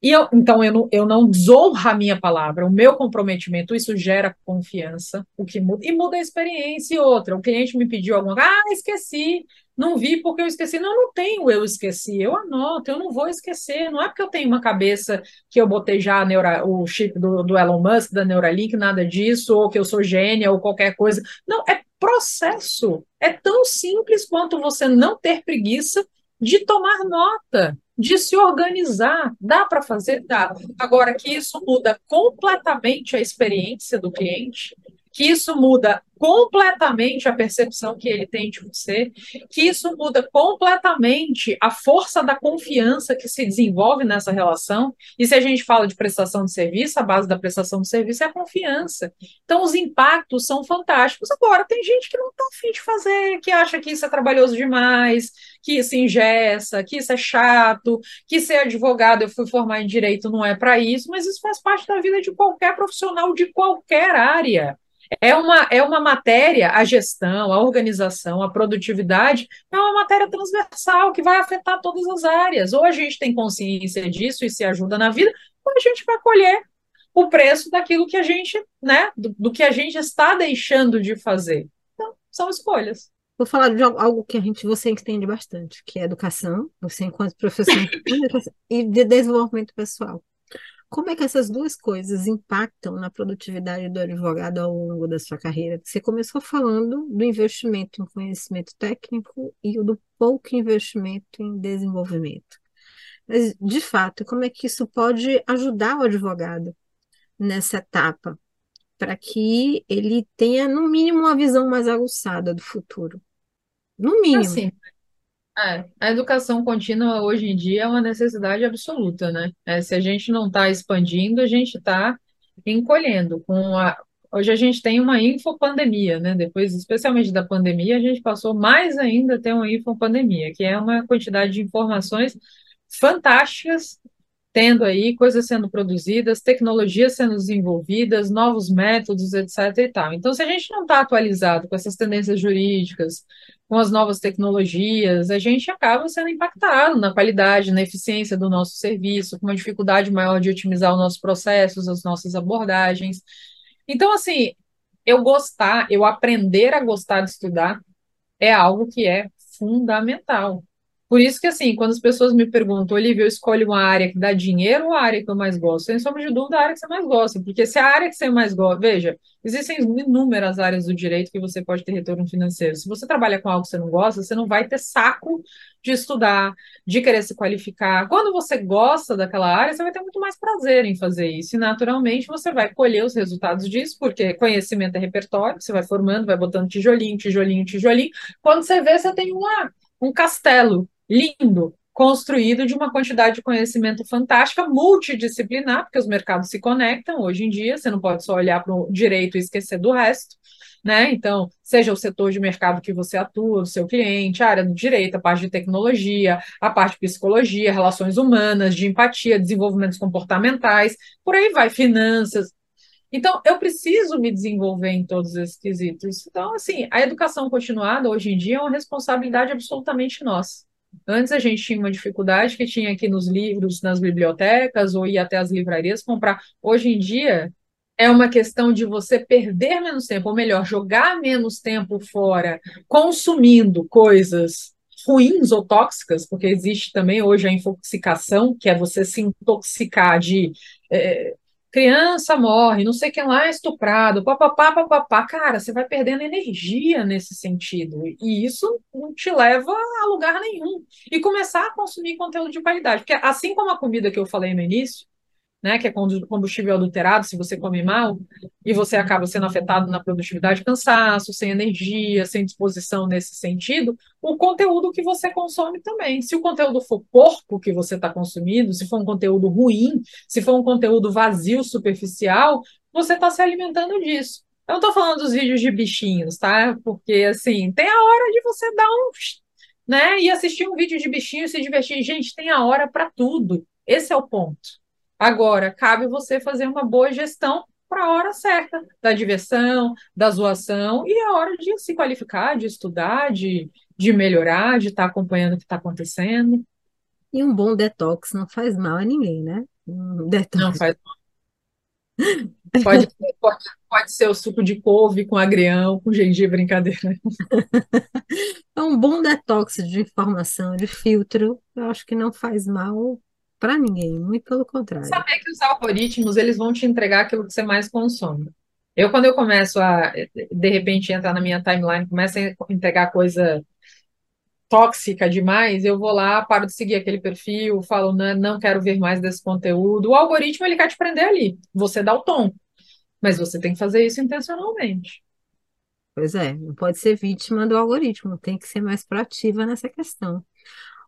E eu, então eu não, eu não desonro a minha palavra, o meu comprometimento, isso gera confiança, o que muda, e muda a experiência. E outra, o cliente me pediu alguma coisa, ah, esqueci, não vi porque eu esqueci. Não, não tenho eu esqueci, eu anoto, eu não vou esquecer. Não é porque eu tenho uma cabeça que eu botei já neura, o chip do, do Elon Musk, da Neuralink, nada disso, ou que eu sou gênia ou qualquer coisa. Não, é processo. É tão simples quanto você não ter preguiça de tomar nota, de se organizar. Dá para fazer? Dá. Agora que isso muda completamente a experiência do cliente, que isso muda completamente a percepção que ele tem de você, que isso muda completamente a força da confiança que se desenvolve nessa relação. E se a gente fala de prestação de serviço, a base da prestação de serviço é a confiança. Então, os impactos são fantásticos. Agora, tem gente que não está afim de fazer, que acha que isso é trabalhoso demais, que isso engessa, que isso é chato, que ser advogado, eu fui formar em direito, não é para isso, mas isso faz parte da vida de qualquer profissional de qualquer área. É uma, é uma matéria, a gestão, a organização, a produtividade, é uma matéria transversal que vai afetar todas as áreas. Ou a gente tem consciência disso e se ajuda na vida, ou a gente vai colher o preço daquilo que a gente, né, do, do que a gente está deixando de fazer. Então, são escolhas. Vou falar de algo que a gente, você entende bastante, que é educação, você enquanto professor e de desenvolvimento pessoal. Como é que essas duas coisas impactam na produtividade do advogado ao longo da sua carreira? Você começou falando do investimento em conhecimento técnico e do pouco investimento em desenvolvimento. Mas, de fato, como é que isso pode ajudar o advogado nessa etapa, para que ele tenha, no mínimo, uma visão mais aguçada do futuro? No mínimo. Assim, é, a educação contínua hoje em dia é uma necessidade absoluta, né? É, se a gente não está expandindo, a gente está encolhendo. Com a, hoje a gente tem uma infopandemia, né? Depois, especialmente da pandemia, a gente passou mais ainda a ter uma infopandemia, que é uma quantidade de informações fantásticas tendo aí coisas sendo produzidas, tecnologias sendo desenvolvidas, novos métodos, etc. e tal. Então, se a gente não está atualizado com essas tendências jurídicas, com as novas tecnologias, a gente acaba sendo impactado na qualidade, na eficiência do nosso serviço, com uma dificuldade maior de otimizar os nossos processos, as nossas abordagens. Então, assim, eu gostar, eu aprender a gostar de estudar é algo que é fundamental. Por isso que, assim, quando as pessoas me perguntam, Olivia, eu escolho uma área que dá dinheiro ou a área que eu mais gosto? Sem sombra de dúvida, a área que você mais gosta. Porque se a área que você mais gosta... Veja, existem inúmeras áreas do direito que você pode ter retorno financeiro. Se você trabalha com algo que você não gosta, você não vai ter saco de estudar, de querer se qualificar. Quando você gosta daquela área, você vai ter muito mais prazer em fazer isso. E, naturalmente, você vai colher os resultados disso, porque conhecimento é repertório, você vai formando, vai botando tijolinho, tijolinho, tijolinho. Quando você vê, você tem uma, um castelo lindo, construído de uma quantidade de conhecimento fantástica, multidisciplinar, porque os mercados se conectam hoje em dia, você não pode só olhar para o direito e esquecer do resto. Né? Então, seja o setor de mercado que você atua, o seu cliente, a área do direito, a parte de tecnologia, a parte de psicologia, relações humanas, de empatia, desenvolvimentos comportamentais, por aí vai, finanças. Então, eu preciso me desenvolver em todos esses quesitos. Então, assim, a educação continuada hoje em dia é uma responsabilidade absolutamente nossa. Antes a gente tinha uma dificuldade que tinha aqui nos livros, nas bibliotecas, ou ir até as livrarias comprar. Hoje em dia, é uma questão de você perder menos tempo, ou melhor, jogar menos tempo fora, consumindo coisas ruins ou tóxicas, porque existe também hoje a intoxicação, que é você se intoxicar de é, criança morre, não sei quem lá é estuprado, papapá, papapá. Cara, você vai perdendo energia nesse sentido. E isso não te leva a lugar nenhum. E começar a consumir conteúdo de qualidade. Porque assim como a comida que eu falei no início, né, que é combustível adulterado, se você come mal, e você acaba sendo afetado na produtividade, cansaço, sem energia, sem disposição nesse sentido, o conteúdo que você consome também. Se o conteúdo for porco que você está consumindo, se for um conteúdo ruim, se for um conteúdo vazio, superficial, você está se alimentando disso. Eu não estou falando dos vídeos de bichinhos, tá? Porque, assim, tem a hora de você dar um... Né? E assistir um vídeo de bichinho e se divertir. Gente, tem a hora para tudo. Esse é o ponto. Agora, cabe você fazer uma boa gestão para a hora certa, da diversão, da zoação, e a hora de se qualificar, de estudar, de, de melhorar, de estar tá acompanhando o que está acontecendo. E um bom detox não faz mal a ninguém, né? Um detox. Não faz mal. Pode, pode, pode ser o suco de couve com agrião, com gengibre, brincadeira. É um bom detox de informação, de filtro, eu acho que não faz mal para ninguém, muito pelo contrário. Saber que os algoritmos, eles vão te entregar aquilo que você mais consome. Eu, quando eu começo a, de repente, entrar na minha timeline, começa a entregar coisa tóxica demais, eu vou lá, paro de seguir aquele perfil, falo, não, não quero ver mais desse conteúdo. O algoritmo, ele quer te prender ali. Você dá o tom. Mas você tem que fazer isso intencionalmente. Pois é, não pode ser vítima do algoritmo, tem que ser mais proativa nessa questão.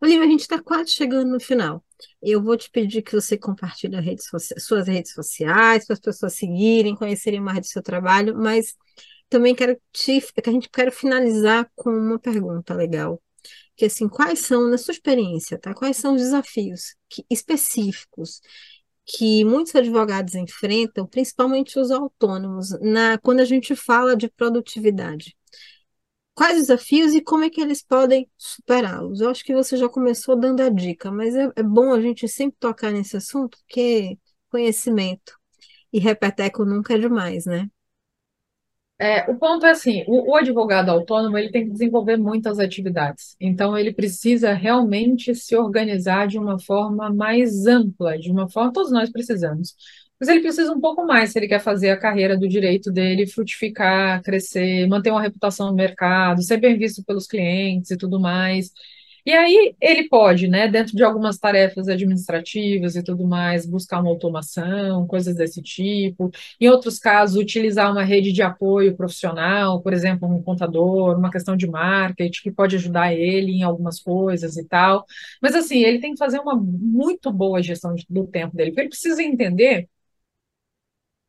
Olivia, a gente está quase chegando no final. Eu vou te pedir que você compartilhe redes suas redes sociais, para as pessoas seguirem, conhecerem mais do seu trabalho, mas também quero te, que a gente quer finalizar com uma pergunta legal. Que assim, quais são, na sua experiência, tá? Quais são os desafios que, específicos que muitos advogados enfrentam, principalmente os autônomos, na, quando a gente fala de produtividade? Quais os desafios e como é que eles podem superá-los. Eu acho que você já começou dando a dica, mas é, é bom a gente sempre tocar nesse assunto, porque conhecimento e repeteco nunca é demais, né? É, o ponto é assim, o, o, advogado autônomo ele tem que desenvolver muitas atividades, então ele precisa realmente se organizar de uma forma mais ampla, de uma forma todos nós precisamos. Mas ele precisa um pouco mais se ele quer fazer a carreira do direito dele frutificar, crescer, manter uma reputação no mercado, ser bem visto pelos clientes e tudo mais. E aí ele pode, né, dentro de algumas tarefas administrativas e tudo mais, buscar uma automação, coisas desse tipo. Em outros casos, utilizar uma rede de apoio profissional, por exemplo, um contador, uma questão de marketing, que pode ajudar ele em algumas coisas e tal. Mas assim, ele tem que fazer uma muito boa gestão do tempo dele, porque ele precisa entender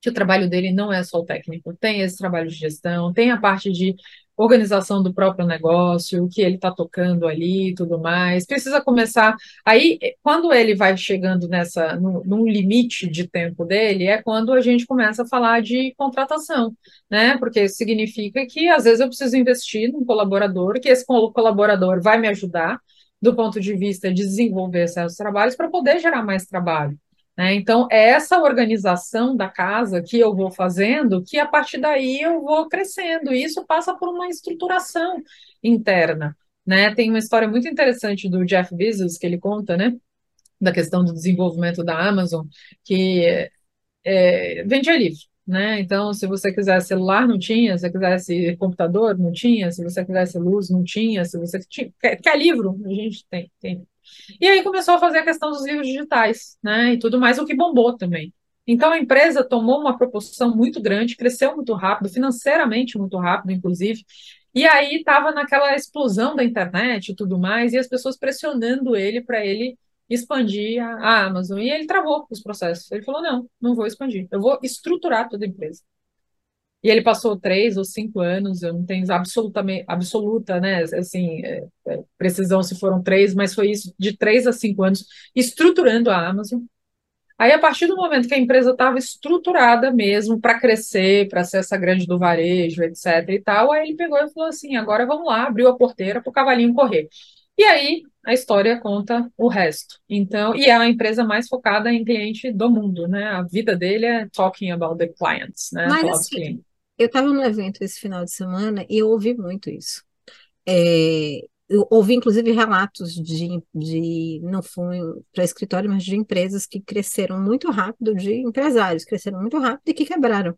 que o trabalho dele não é só o técnico, tem esse trabalho de gestão, tem a parte de organização do próprio negócio, o que ele está tocando ali e tudo mais. Precisa começar. Aí, quando ele vai chegando nessa, no, num limite de tempo dele, é quando a gente começa a falar de contratação, né? Porque significa que às vezes eu preciso investir num colaborador, que esse colaborador vai me ajudar do ponto de vista de desenvolver certos trabalhos para poder gerar mais trabalho. Né? Então, é essa organização da casa que eu vou fazendo, que a partir daí eu vou crescendo. E isso passa por uma estruturação interna. Né? Tem uma história muito interessante do Jeff Bezos que ele conta, né? Da questão do desenvolvimento da Amazon, que é, vendia livro. Né? Então, se você quisesse celular, não tinha, se você quisesse computador, não tinha, se você quisesse luz, não tinha, se você tinha, quer, quer livro, a gente tem, tem e aí começou a fazer a questão dos livros digitais, né? E tudo mais, o que bombou também. Então a empresa tomou uma proporção muito grande, cresceu muito rápido, financeiramente muito rápido, inclusive. E aí estava naquela explosão da internet e tudo mais, e as pessoas pressionando ele para ele expandir a, a Amazon. E ele travou os processos. Ele falou: não, não vou expandir, eu vou estruturar toda a empresa. E ele passou três ou cinco anos, eu não tenho absolutamente, absoluta, né, assim, é, é, precisão se foram três, mas foi isso, de três a cinco anos, estruturando a Amazon. Aí, a partir do momento que a empresa estava estruturada mesmo para crescer, para ser essa grande do varejo, etc e tal, aí ele pegou e falou assim, agora vamos lá, abriu a porteira para o cavalinho correr. E aí a história conta o resto. Então, e é a empresa mais focada em cliente do mundo, né? A vida dele é talking about the clients, né? Mas assim, eu estava no evento esse final de semana e eu ouvi muito isso. É, eu ouvi inclusive relatos de, de não fui para escritório, mas de empresas que cresceram muito rápido, de empresários que cresceram muito rápido e que quebraram.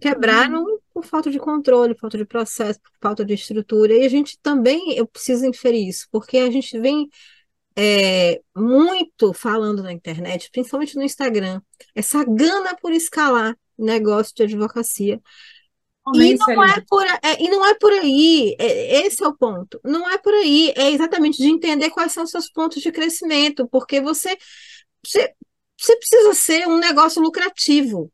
Quebraram uhum. por falta de controle, falta de processo, por falta de estrutura. E a gente também, eu preciso inferir isso, porque a gente vem é, muito falando na internet, principalmente no Instagram, essa gana por escalar negócio de advocacia. E não, é por, é, e não é por aí, é, esse é o ponto. Não é por aí, é exatamente de entender quais são os seus pontos de crescimento, porque você, você, você precisa ser um negócio lucrativo.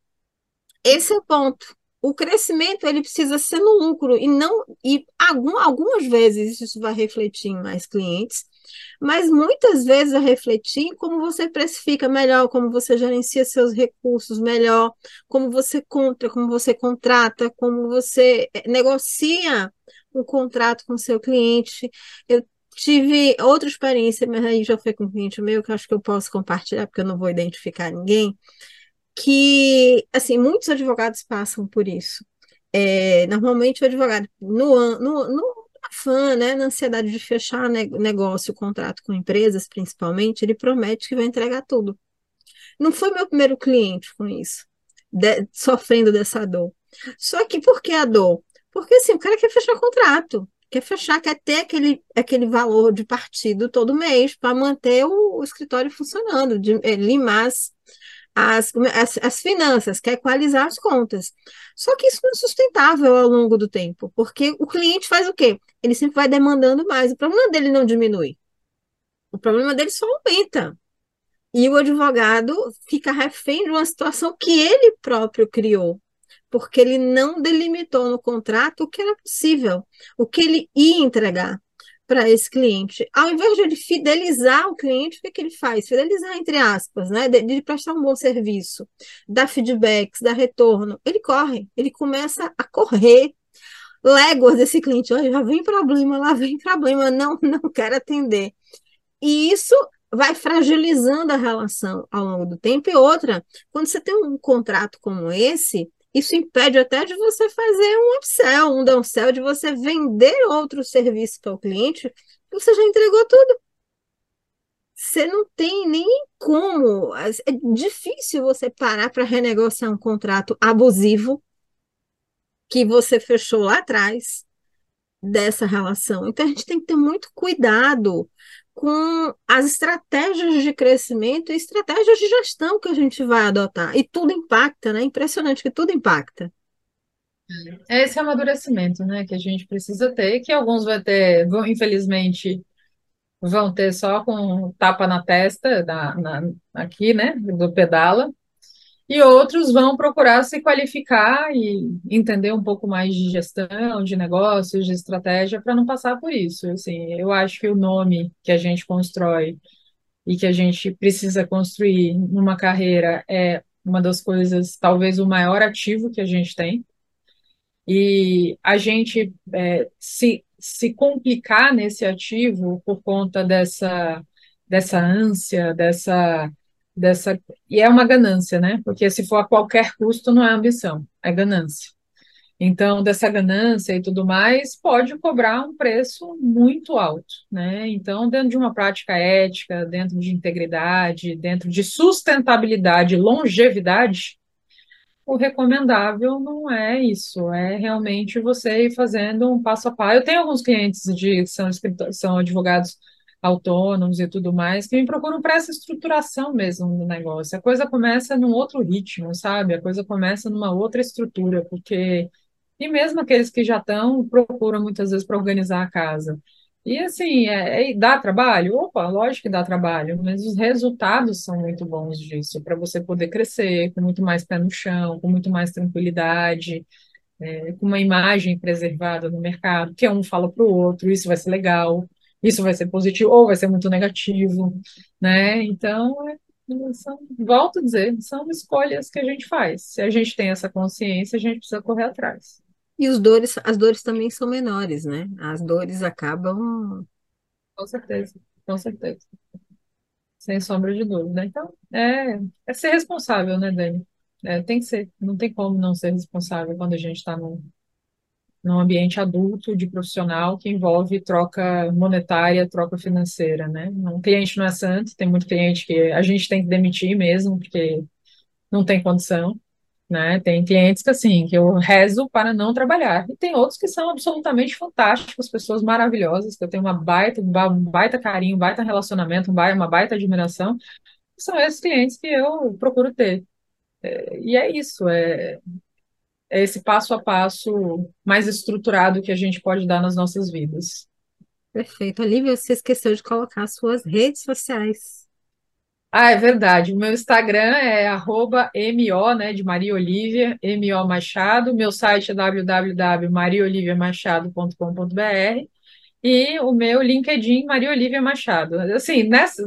Esse é o ponto. O crescimento ele precisa ser no lucro e não e algum, algumas vezes isso vai refletir em mais clientes, mas muitas vezes vai refletir em como você precifica melhor, como você gerencia seus recursos melhor, como você conta, como você contrata, como você eh, negocia um contrato com seu cliente. Eu tive outra experiência, mas aí já foi com um cliente meu que eu acho que eu posso compartilhar, porque eu não vou identificar ninguém que, assim, muitos advogados passam por isso. É, normalmente o advogado, no, no, no afã, né, na ansiedade de fechar negócio, contrato com empresas, principalmente, ele promete que vai entregar tudo. Não foi meu primeiro cliente com isso, de, sofrendo dessa dor. Só que por que a dor? Porque assim, o cara quer fechar contrato, quer fechar, quer ter aquele, aquele valor de partido todo mês para manter o, o, escritório funcionando, de é, limar as, as, as, as finanças, quer equalizar as contas. Só que isso não é sustentável ao longo do tempo, porque o cliente faz o quê? Ele sempre vai demandando mais. O problema dele não diminui. O problema dele só aumenta. E o advogado fica refém de uma situação que ele próprio criou, porque ele não delimitou no contrato o que era possível, o que ele ia entregar para esse cliente. Ao invés de ele fidelizar o cliente, o que, que ele faz? Fidelizar, entre aspas, né? De, de, prestar um bom serviço, dar feedbacks, dar retorno. Ele corre, ele começa a correr léguas desse cliente. Olha, já vem problema, lá vem problema, não, não quero atender. E isso vai fragilizando a relação ao longo do tempo. E outra, quando você tem um contrato como esse, isso impede até de você fazer um upsell, um downsell, de você vender outro serviço para o cliente, você já entregou tudo. Você não tem nem como. É difícil você parar para renegociar um contrato abusivo que você fechou lá atrás dessa relação. Então a gente tem que ter muito cuidado com as estratégias de crescimento e estratégias de gestão que a gente vai adotar. E tudo impacta, né? Impressionante que tudo impacta. É esse amadurecimento, né, que a gente precisa ter, que alguns vai ter, vão, infelizmente, vão ter só com tapa na testa, na, na, aqui, né, do pedala, e outros vão procurar se qualificar e entender um pouco mais de gestão, de negócios, de estratégia, para não passar por isso. Assim, eu acho que o nome que a gente constrói e que a gente precisa construir numa carreira é uma das coisas, talvez o maior ativo que a gente tem. E a gente é, se, se complicar nesse ativo por conta dessa, dessa ânsia, dessa dessa e é uma ganância, né? Porque se for a qualquer custo não é ambição, é ganância. Então, dessa ganância e tudo mais, pode cobrar um preço muito alto, né? Então, dentro de uma prática ética, dentro de integridade, dentro de sustentabilidade, longevidade, o recomendável não é isso, é realmente você ir fazendo um passo a passo. Eu tenho alguns clientes de que são, são advogados autônomos e tudo mais, que me procuram para essa estruturação mesmo do negócio. A coisa começa num outro ritmo, sabe? A coisa começa numa outra estrutura, porque. E mesmo aqueles que já estão, procuram muitas vezes para organizar a casa. E assim, é, é, dá trabalho? Opa, lógico que dá trabalho, mas os resultados são muito bons disso, para você poder crescer com muito mais pé no chão, com muito mais tranquilidade, é, com uma imagem preservada no mercado, que um fala para o outro, isso vai ser legal isso vai ser positivo ou vai ser muito negativo, né? Então, é, são, volto a dizer, são escolhas que a gente faz. Se a gente tem essa consciência, a gente precisa correr atrás. E os dores, as dores também são menores, né? As dores acabam Com certeza, com certeza. Sem sombra de dúvida. Então, é, é ser responsável, né, Dani? É, tem que ser. Não tem como não ser responsável quando a gente está num, num ambiente adulto, de profissional, que envolve troca monetária, troca financeira, né? Um cliente não é santo, tem muito cliente que a gente tem que demitir mesmo, porque não tem condição, né? Tem clientes que, assim, que eu rezo para não trabalhar. E tem outros que são absolutamente fantásticos, pessoas maravilhosas, que eu tenho uma baita, um baita carinho, um baita relacionamento, uma baita admiração. São esses clientes que eu procuro ter. É, e é isso, é, é esse passo a passo mais estruturado que a gente pode dar nas nossas vidas. Perfeito. Olivia, você esqueceu de colocar suas redes sociais. Ah, é verdade. O meu Instagram é arroba MO, né, de Maria Olívia, MO Machado. Meu site é www.mariaoliviamachado.com.br e o meu LinkedIn, Maria Olívia Machado. Assim, nessa,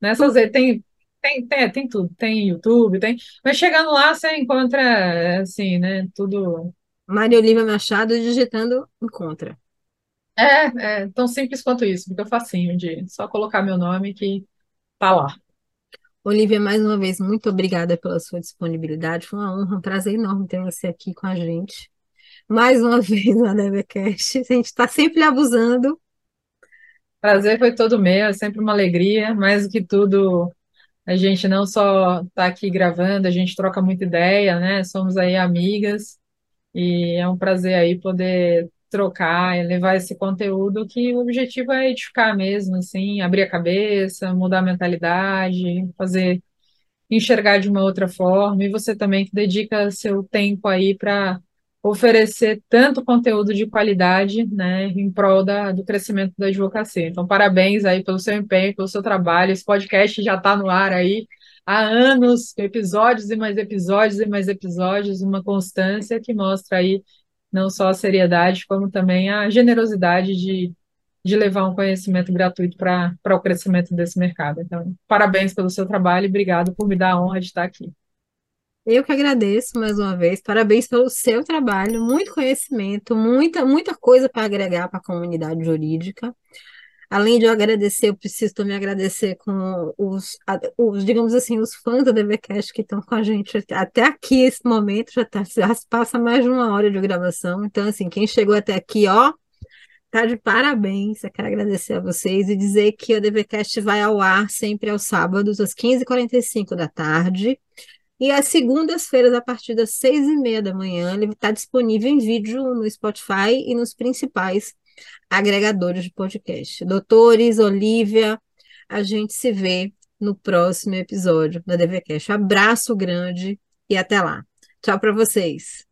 nessas tem, tem, tem, tem tudo. Tem YouTube, tem... Mas chegando lá, você encontra, assim, né, tudo... Maria Olívia Machado digitando encontra. É, é tão simples quanto isso, eu facinho de só colocar meu nome que tá lá. Olivia, mais uma vez, muito obrigada pela sua disponibilidade. Foi uma honra, um prazer enorme ter você aqui com a gente. Mais uma vez na Nevercast. A gente está sempre abusando. Prazer foi todo meu, é sempre uma alegria. Mais do que tudo, a gente não só está aqui gravando, a gente troca muita ideia, né? Somos aí amigas e é um prazer aí poder trocar e levar esse conteúdo que o objetivo é edificar mesmo, assim, abrir a cabeça, mudar a mentalidade, fazer enxergar de uma outra forma, e você também que dedica seu tempo aí para oferecer tanto conteúdo de qualidade, né, em prol da, do crescimento da advocacia. Então, parabéns aí pelo seu empenho, pelo seu trabalho. Esse podcast já está no ar aí há anos, episódios e mais episódios e mais episódios, uma constância que mostra aí não só a seriedade, como também a generosidade de, de levar um conhecimento gratuito para o crescimento desse mercado. Então, parabéns pelo seu trabalho e obrigado por me dar a honra de estar aqui. Eu que agradeço mais uma vez. Parabéns pelo seu trabalho, muito conhecimento, muita, muita coisa para agregar para a comunidade jurídica. Além de eu agradecer, eu preciso também agradecer com os, os digamos assim, os fãs da DVCast que estão com a gente até aqui, esse momento, já, tá, já passa mais de uma hora de gravação. Então, assim, quem chegou até aqui, ó, tá de parabéns. Eu quero agradecer a vocês e dizer que o DVCast vai ao ar sempre aos sábados, às 15h45 da tarde. E às segundas-feiras, a partir das seis e meia da manhã, ele está disponível em vídeo no Spotify e nos principais agregadores de podcast. Doutores, Olivia, a gente se vê no próximo episódio da DVCast. Abraço grande e até lá. Tchau para vocês.